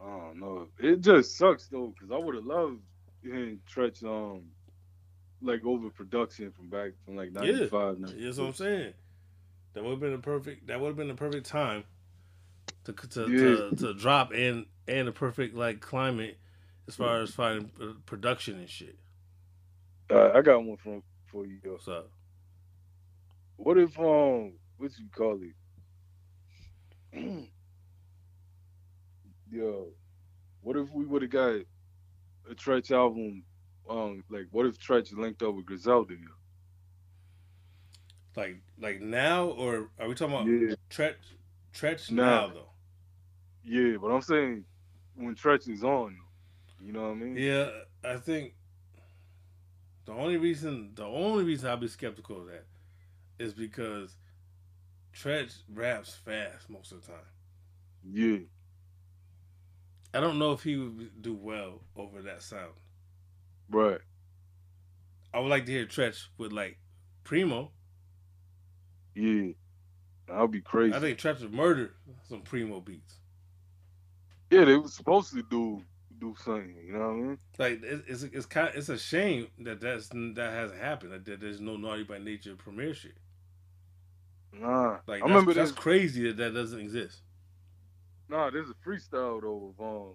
I don't know. It just sucks though, because I would have loved hearing Treach um like overproduction from back from like ninety five. Yeah. That's what I'm saying. That would have been a perfect. That would have been the perfect time to to, Yeah. to to drop and and a perfect like climate as far as finding production and shit. Uh, I got one from for you. Yo. What's up? What if um what you call it? (clears throat) Yo, what if we would have got a Treach album? Um, like what if Treach linked up with Griselda? Like like now or are we talking about Yeah, Treach Treach Now. now though? yeah, but I'm saying when Treach is on, you know what I mean? Yeah, I think the only reason the only reason I'll be skeptical of that is because Treach raps fast most of the time. Yeah, I don't know if he would do well over that sound. right. I would like to hear Treach with like Primo. Yeah, I'll be crazy. I think Treach would murder some Primo beats. yeah, they were supposed to do do something. You know what I mean? Like it- it's it's kind it's a shame that that's that hasn't happened. That, that there's no Naughty by Nature Premier shit. Nah, Like I that's, remember that's this. crazy that that doesn't exist. Nah, there's a freestyle though of um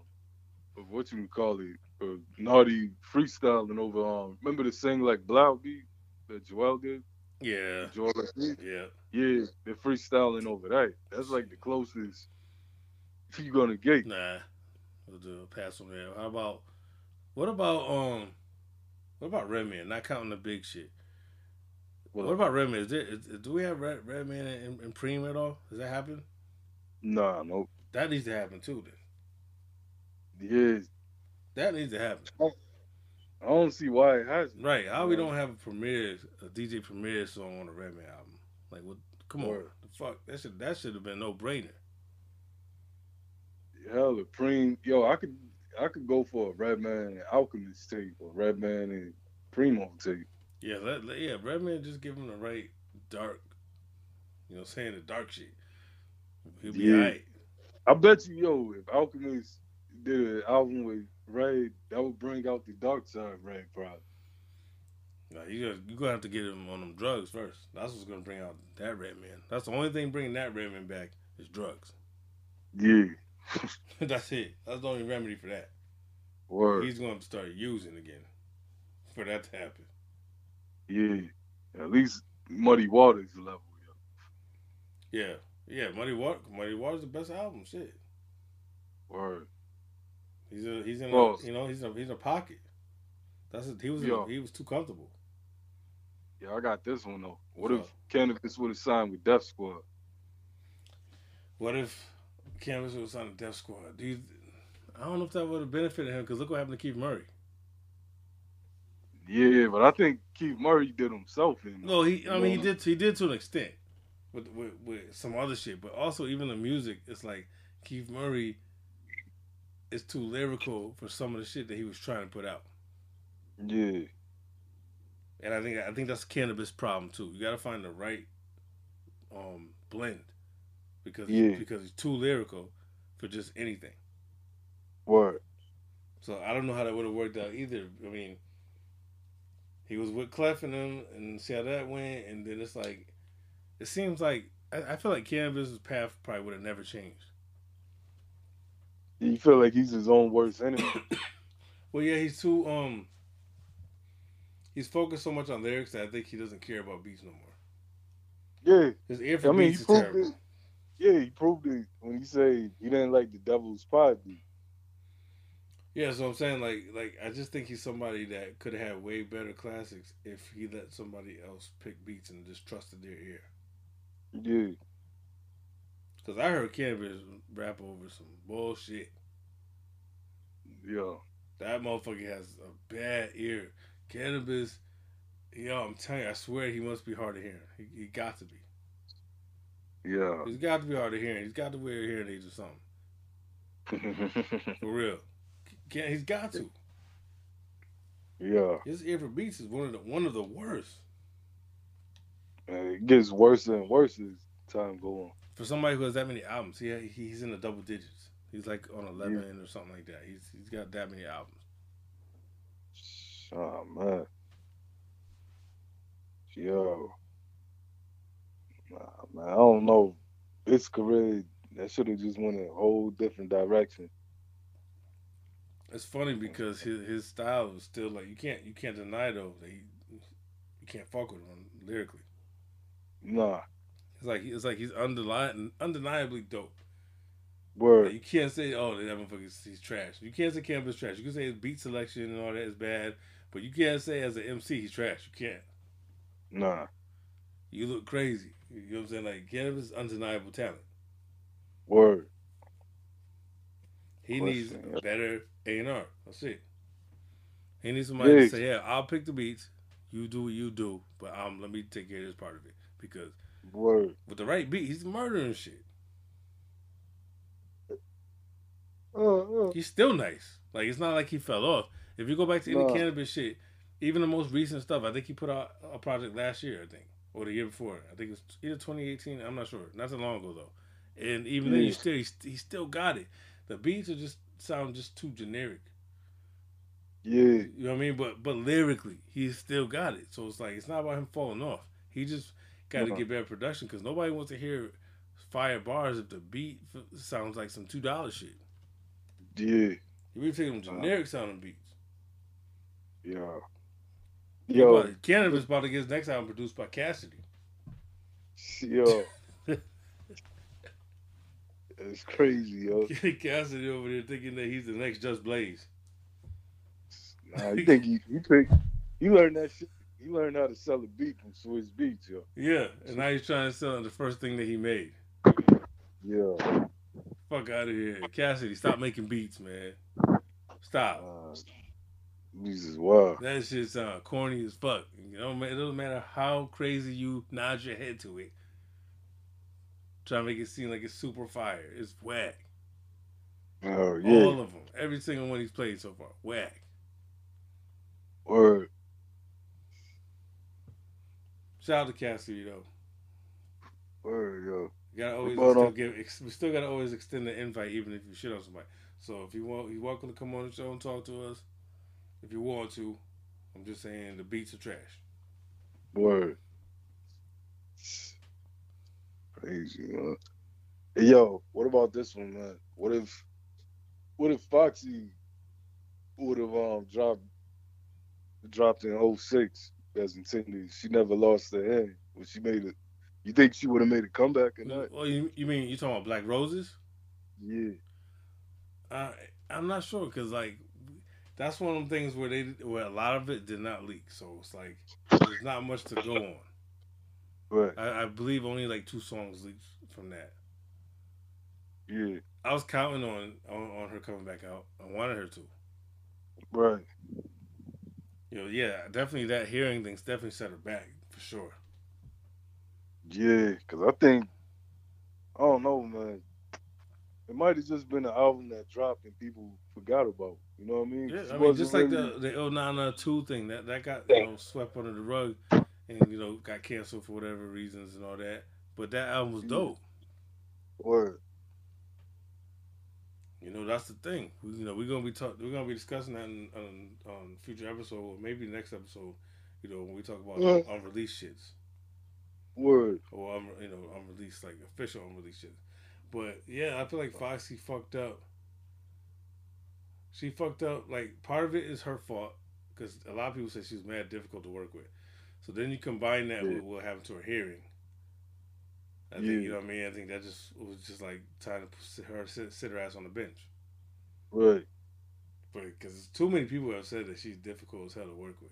of what you would call it, uh, naughty freestyling over um. Remember the sing like Blau beat that Joel did? Yeah, Joel did? yeah. Yeah, they're freestyling over that. That's like the closest you're gonna get. Nah, we'll do a pass on there. How about what about um what about Redman? Not counting the big shit. What, what about Redman? Is there, is, do we have Red, Redman and, and Preem at all? Does that happen? Nah, nope. That needs to happen too. Then. Yeah. That needs to happen. I don't see why it hasn't. Right. How we don't have a Premier, a DJ Premier song on a Redman album? Like, what? Come on, the fuck that should that should have been no brainer. Hell, the Preem, yo, I could I could go for a Redman and Alchemist tape or Redman and Primo tape. Yeah, let, let, yeah, Redman just give him the right dark, you know, saying the dark shit. He'll be yeah. alright. I bet you, yo, if Alchemist did an album with Ray, that would bring out the dark side of Ray, probably. Nah, you got you gonna have to get him on them drugs first. That's what's gonna bring out that Redman. That's the only thing bringing that Redman back is drugs. Yeah. (laughs) That's it. That's the only remedy for that. Word. He's going to start using again for that to happen. Yeah. At least Muddy Waters level. Yeah. Yeah. Muddy Water. Muddy Waters the best album. Shit. Word. He's a, he's in a, you know he's a, he's a pocket. That's a, he was a, he was too comfortable. Yeah, I got this one though. What if Canibus would have signed with Def Squad? What if Canibus was on the Def Squad? Do you? I don't know if that would have benefited him because look what happened to Keith Murray. Yeah, but I think Keith Murray did himself in. No, he. I mean, he did. He did to an extent, with, with with some other shit. But also, even the music, it's like Keith Murray is too lyrical for some of the shit that he was trying to put out. Yeah. And I think I think that's Canibus problem too. You got to find the right um, blend because yeah. because he's too lyrical for just anything. Word. So I don't know how that would have worked out either. I mean, he was with Clef and them, and see how that went, and then it's like, it seems like I, I feel like Canibus's path probably would have never changed. You feel like he's his own worst enemy. (coughs) well, yeah, he's too um. He's focused so much on lyrics that I think he doesn't care about beats no more. Yeah, his ear for I mean, beats is terrible. It. Yeah, he proved it when he said he didn't like the Devil's Pod. Yeah, so I'm saying like like I just think he's somebody that could have had way better classics if he let somebody else pick beats and just trusted their ear. Yeah. Cause I heard Canibus rap over some bullshit. Yeah. That motherfucker has a bad ear. Canibus, yo, I'm telling you, I swear he must be hard of hearing. He, he got to be. Yeah. He's got to be hard of hearing. He's got to wear hearing aids or something. (laughs) For real. He's got to. Yeah. His ear for beats is one of the one of the worst. And it gets worse and worse as time goes on. For somebody who has that many albums, he he's in the double digits. He's like on eleven yeah. or something like that. He's he's got that many albums. Oh man. Yo. Nah, man, I don't know. His career that should have just went a whole different direction. It's funny because his his style is still like you can't you can't deny though that he you can't fuck with him lyrically. Nah. It's like it's like he's undeni- undeniably dope. Word. Like you can't say oh that motherfucker he's trash. You can't say Canibus trash. You can say his beat selection and all that is bad, but you can't say as an MC he's trash. You can't. Nah. You look crazy. You know what I'm saying? Like Canibus is undeniable talent. Word. He needs better A and R. That's it. He needs somebody to say, "Yeah, I'll pick the beats. You do what you do, but um, let me take care of this part of it." Because Word. with the right beat, he's murdering shit. Uh, uh. He's still nice. Like it's not like he fell off. If you go back to any uh. Canibus shit, even the most recent stuff, I think he put out a project last year. I think or the year before. I think it's either 2018. I'm not sure. Not that long ago though. And even then, he still he, he still got it. The beats are just sound just too generic. Yeah, you know what I mean. But but lyrically, he still got it. So it's like it's not about him falling off. He just got to uh-huh. get better production because nobody wants to hear fire bars if the beat sounds like some two dollar shit. Yeah, you really taking them generic uh-huh. sounding beats. Yeah. Yo, Canibus about to get his next album produced by Cassidy. Yo. (laughs) it's crazy, yo. (laughs) Cassidy over there thinking that he's the next Just Blaze. Nah, you (laughs) think you you think you learned that shit he learned how to sell a beat from Swizz Beatz, yo. Yeah, and now he's trying to sell the first thing that he made. Yeah. Fuck out of here, Cassidy. Stop making beats, man. Stop. Uh, these is wild. That shit's uh, corny as fuck. You know, it doesn't matter how crazy you nod your head to it. Try to make it seem like it's super fire. It's whack. Oh yeah. All of them. Every single one he's played so far. Whack. Word. Shout out to Cassidy though. Word, yo. You gotta always still give. ex- We still gotta always extend the invite, even if you shit on somebody. So if you want, you're welcome to come on the show and talk to us. If you want to, I'm just saying the beats are trash. Word. Crazy, man. Hey, yo, what about this one, man? What if, what if Foxy would have um dropped dropped in 06 as intended? She never lost her hand when she made it. You think she would have made a comeback or not? Well, you, you mean you talking about Black Roses? Yeah. Uh, I'm not sure because like that's one of the things where they where a lot of it did not leak, so it's like there's not much to go on. Right. I, I believe only like two songs leaked from that. Yeah. I was counting on, on on her coming back out. I wanted her to. Right. You know, yeah, definitely that hearing thing's definitely set her back for sure. Yeah. Cause I think I don't know, man. It might have just been an album that dropped and people forgot about. You know what I mean? Yeah, 'Cause I mean, just like really- the the 0902 thing that that got you know swept under the rug and you know got canceled for whatever reasons and all that. But that album was Mhm. dope. Word. You know, that's the thing. We, you know, we're gonna be talk, we're gonna be discussing that in, on on future episode, or maybe next episode. You know, when we talk about Yeah. unreleased shits Word. or un, you know unreleased like official unreleased shit. But yeah, I feel like Foxy fucked up. She fucked up. Like part of it is her fault because a lot of people say she's mad difficult to work with. So then you combine that Yeah. with what happened to her hearing. I Yeah. think you know what I mean. I think that just was just like trying to sit her sit, sit her ass on the bench. Right. But because too many people have said that she's difficult as hell to work with.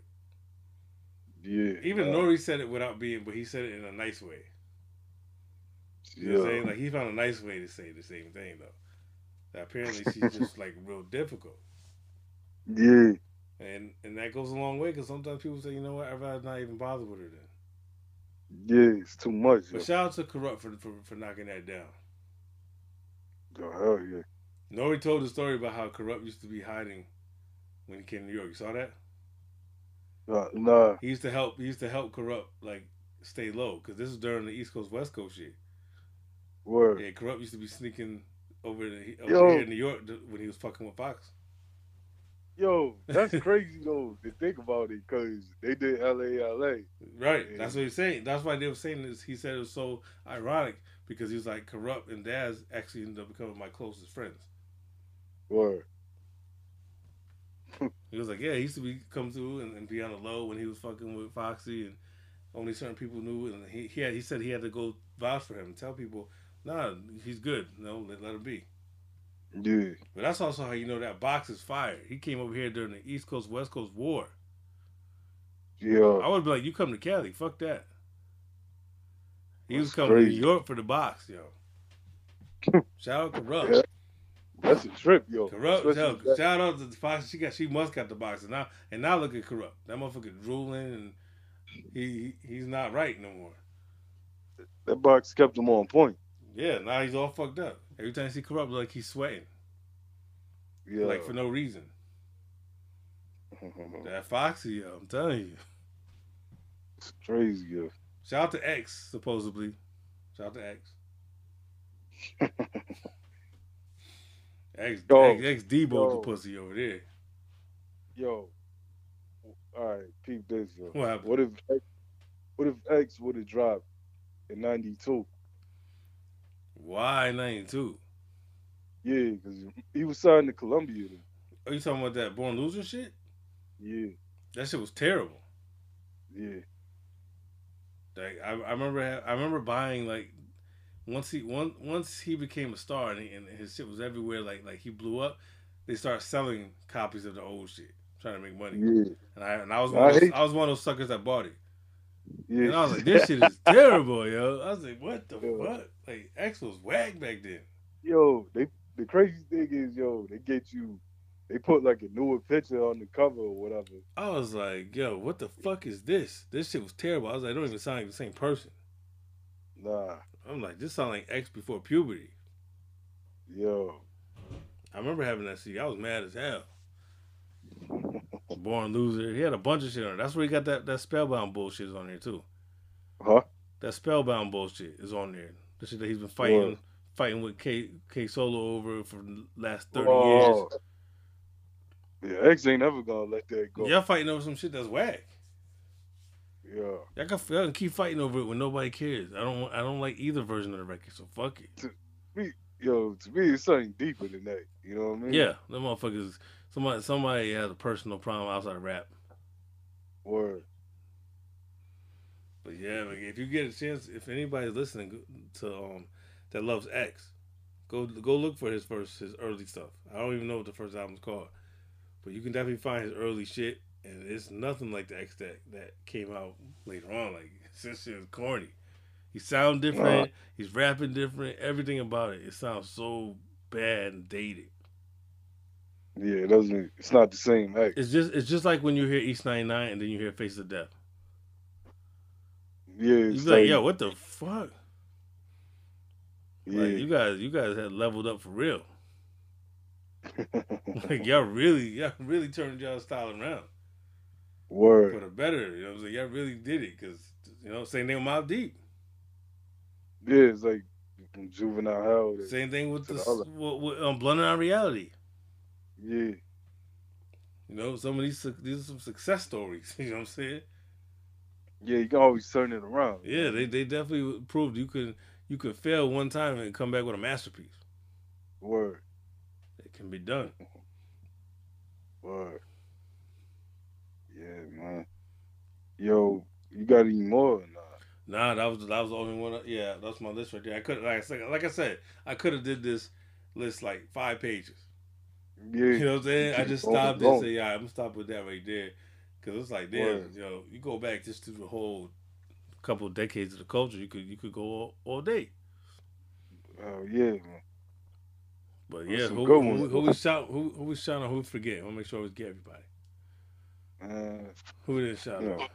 Yeah. Even uh, Nori said it without being, but he said it in a nice way. You know what I'm saying? Like he found a nice way to say the same thing though. That apparently she's just like real difficult, (laughs) Yeah. and and that goes a long way because sometimes people say, you know what, I'd rather not even bother with her then. Yeah. It's too much. Yo. But shout out to Kurupt for for, for knocking that down. Oh, hell yeah. Nori told the story about how Kurupt used to be hiding when he came to New York. You saw that? Nah, nah. He used to help. He used to help Kurupt like stay low because this is during the East Coast West Coast shit. Word. Yeah, Kurupt used to be sneaking over, the, over Yo. here in New York when he was fucking with Fox. Yo, that's (laughs) crazy though to think about it because they did LA LA. Right. Yeah. That's what he's saying. That's why they were saying this. He said it was so ironic because he was like Kurupt and Daz actually ended up becoming my closest friends. Word. (laughs) He was like, yeah, he used to be come through and, and be on the low when he was fucking with Foxy and only certain people knew. And he he, had, he said he had to go vouch for him and tell people, nah, he's good. No, let, let him be. Dude. But that's also how you know that box is fired. He came over here during the East Coast West Coast war. Yeah. I would be like, you come to Cali, fuck that. He was That's coming to. New York for the box, yo. (laughs) Shout out Kurupt. Yeah. That's a trip, yo. Kurupt. Shout out to the Fox. She got she must got the box. And now and now look at Kurupt. That motherfucker drooling and he he's not right no more. that box kept him on point. Yeah, now he's all fucked up. Every time I see Kurupt like he's sweating. Yeah. Like for no reason. (laughs) That Foxy, yo, I'm telling you. it's crazy, yo. Shout out to X, supposedly. Shout out to X. (laughs) X, Yo, X, X Debo the pussy over there. Yo. All right, peep this, yo. What happened? What if X, what if X would have dropped in '92? Why 92? Yeah, because he was signed to Columbia. Then. Are you talking about that Born Loser shit? Yeah, That shit was terrible. yeah, Like I, I remember, I remember buying like once he one, once he became a star and, he, and his shit was everywhere. Like like he blew up. They started selling copies of the old shit. trying to make money. Yeah. And I and I was one of I those, I was one of those suckers that bought it. Yeah. And I was like, this shit is (laughs) terrible, yo. I was like, what the Yeah. fuck? Like X was whack back then. yo, they the crazy thing is, yo, they get you. They put like a newer picture on the cover or whatever. I was like, yo, what the fuck is this? This shit was terrible. I was like, I don't even sound like the same person. Nah, I'm like, this sound like X before puberty. yo, I remember having that CD. I was mad as hell. Born loser. He had a bunch of shit on it. That's where he got that, that spellbound bullshit is on there too. huh? That spellbound bullshit is on there. The shit that he's been fighting What? fighting with K K Solo over for the last thirty Oh. Yeah, X ain't never gonna let that go. Y'all fighting over some shit that's whack. Yeah, Y'all can, y'all can keep fighting over it when nobody cares. I don't I don't like either version of the record, so fuck it. yo, to me, it's something deeper than that. You know what I mean? Yeah, them motherfuckers. Somebody somebody has a personal problem outside of rap. Word. But yeah, like, if you get a chance, if anybody's listening to um that loves X, go go look for his first his early stuff. I don't even know what the first album's called, but you can definitely find his early shit, and it's nothing like the X that that came out later on. Like (laughs) this shit is corny. He sound different. He's rapping different. Everything about it, it sounds so bad and dated. Yeah, it doesn't. It's not the same X. It's just it's just like when you hear East 99 and then you hear Face of Death. Yeah, You it's be like, yo, what the fuck? yeah, Like you guys, you guys had leveled up for real. (laughs) Like y'all really, y'all really turned y'all style around Word for the better. You know what I'm saying? Y'all really did it because you know, same thing with Mobb Deep. Yeah, it's like juvenile hell. Same thing with the the with, with um, Blunted on Reality. Yeah, You know, some of these these are some success stories. (laughs) You know what I'm saying? yeah, you can always turn it around. Yeah, they they definitely proved you could you could fail one time and come back with a masterpiece. Word, It can be done. (laughs) word. Yeah, man. Yo, you got any more? Or? Nah, that was that was the only one. Yeah, that's my list right there. I could like I said, like I said, I could have did this list like five pages. Yeah, You know what I'm saying? I just stopped and said, yeah, I'm gonna stop with that right there, because it's like, damn, Word. you know, you go back just to the whole couple of decades of the culture, you could you could go all, all day. oh yeah, man. But yeah, who, who, who we shout, who who we shout out, who forget? I to make sure we get everybody. Uh, Who didn't shout out?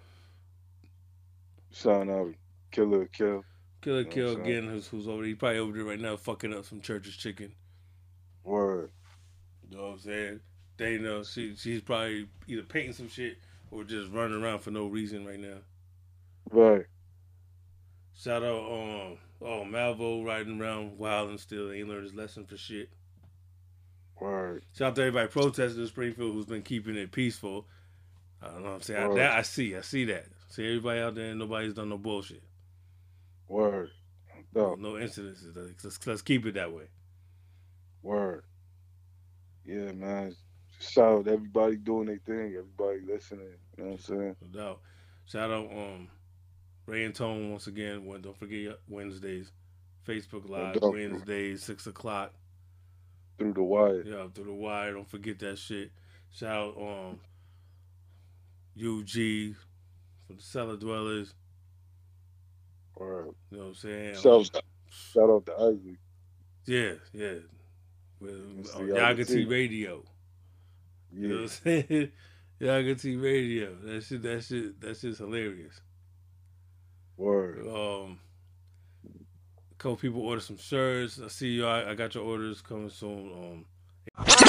shout out, Killer Kill. Killer You know Kill what I'm saying? again, who's who's over there? He probably over there right now, fucking up some church's chicken. Word. You know what I'm saying? They know she she's probably either painting some shit or just running around for no reason right now. Right. Shout out um oh Malvo riding around wild and still ain't learned his lesson for shit. Word. Shout out to everybody protesting in Springfield who's been keeping it peaceful. I don't know what I'm saying. I, that I see, I see that. See everybody out there and nobody's done no bullshit. Word. No. No incidences. Let's, let's keep it that way. Word. Yeah, man. Shout out to everybody doing their thing, everybody listening. You know what I'm saying? No doubt. Shout out um Ray and Tone once again. When don't forget Wednesdays. Facebook Live doubt. Wednesdays, six o'clock. Through the wire. Yeah, through the wire. Don't forget that shit. Shout out um UG for the cellar dwellers. Word. You know what I'm saying? Shout, shout out to Isaac. Yeah, yeah. With on Yaga Yaga T. T Radio. You know what I'm saying? (laughs) Yaga T Radio. That shit that shit that shit's hilarious. Word. Um a couple people ordered some shirts. I see you I, I got your orders coming soon. Um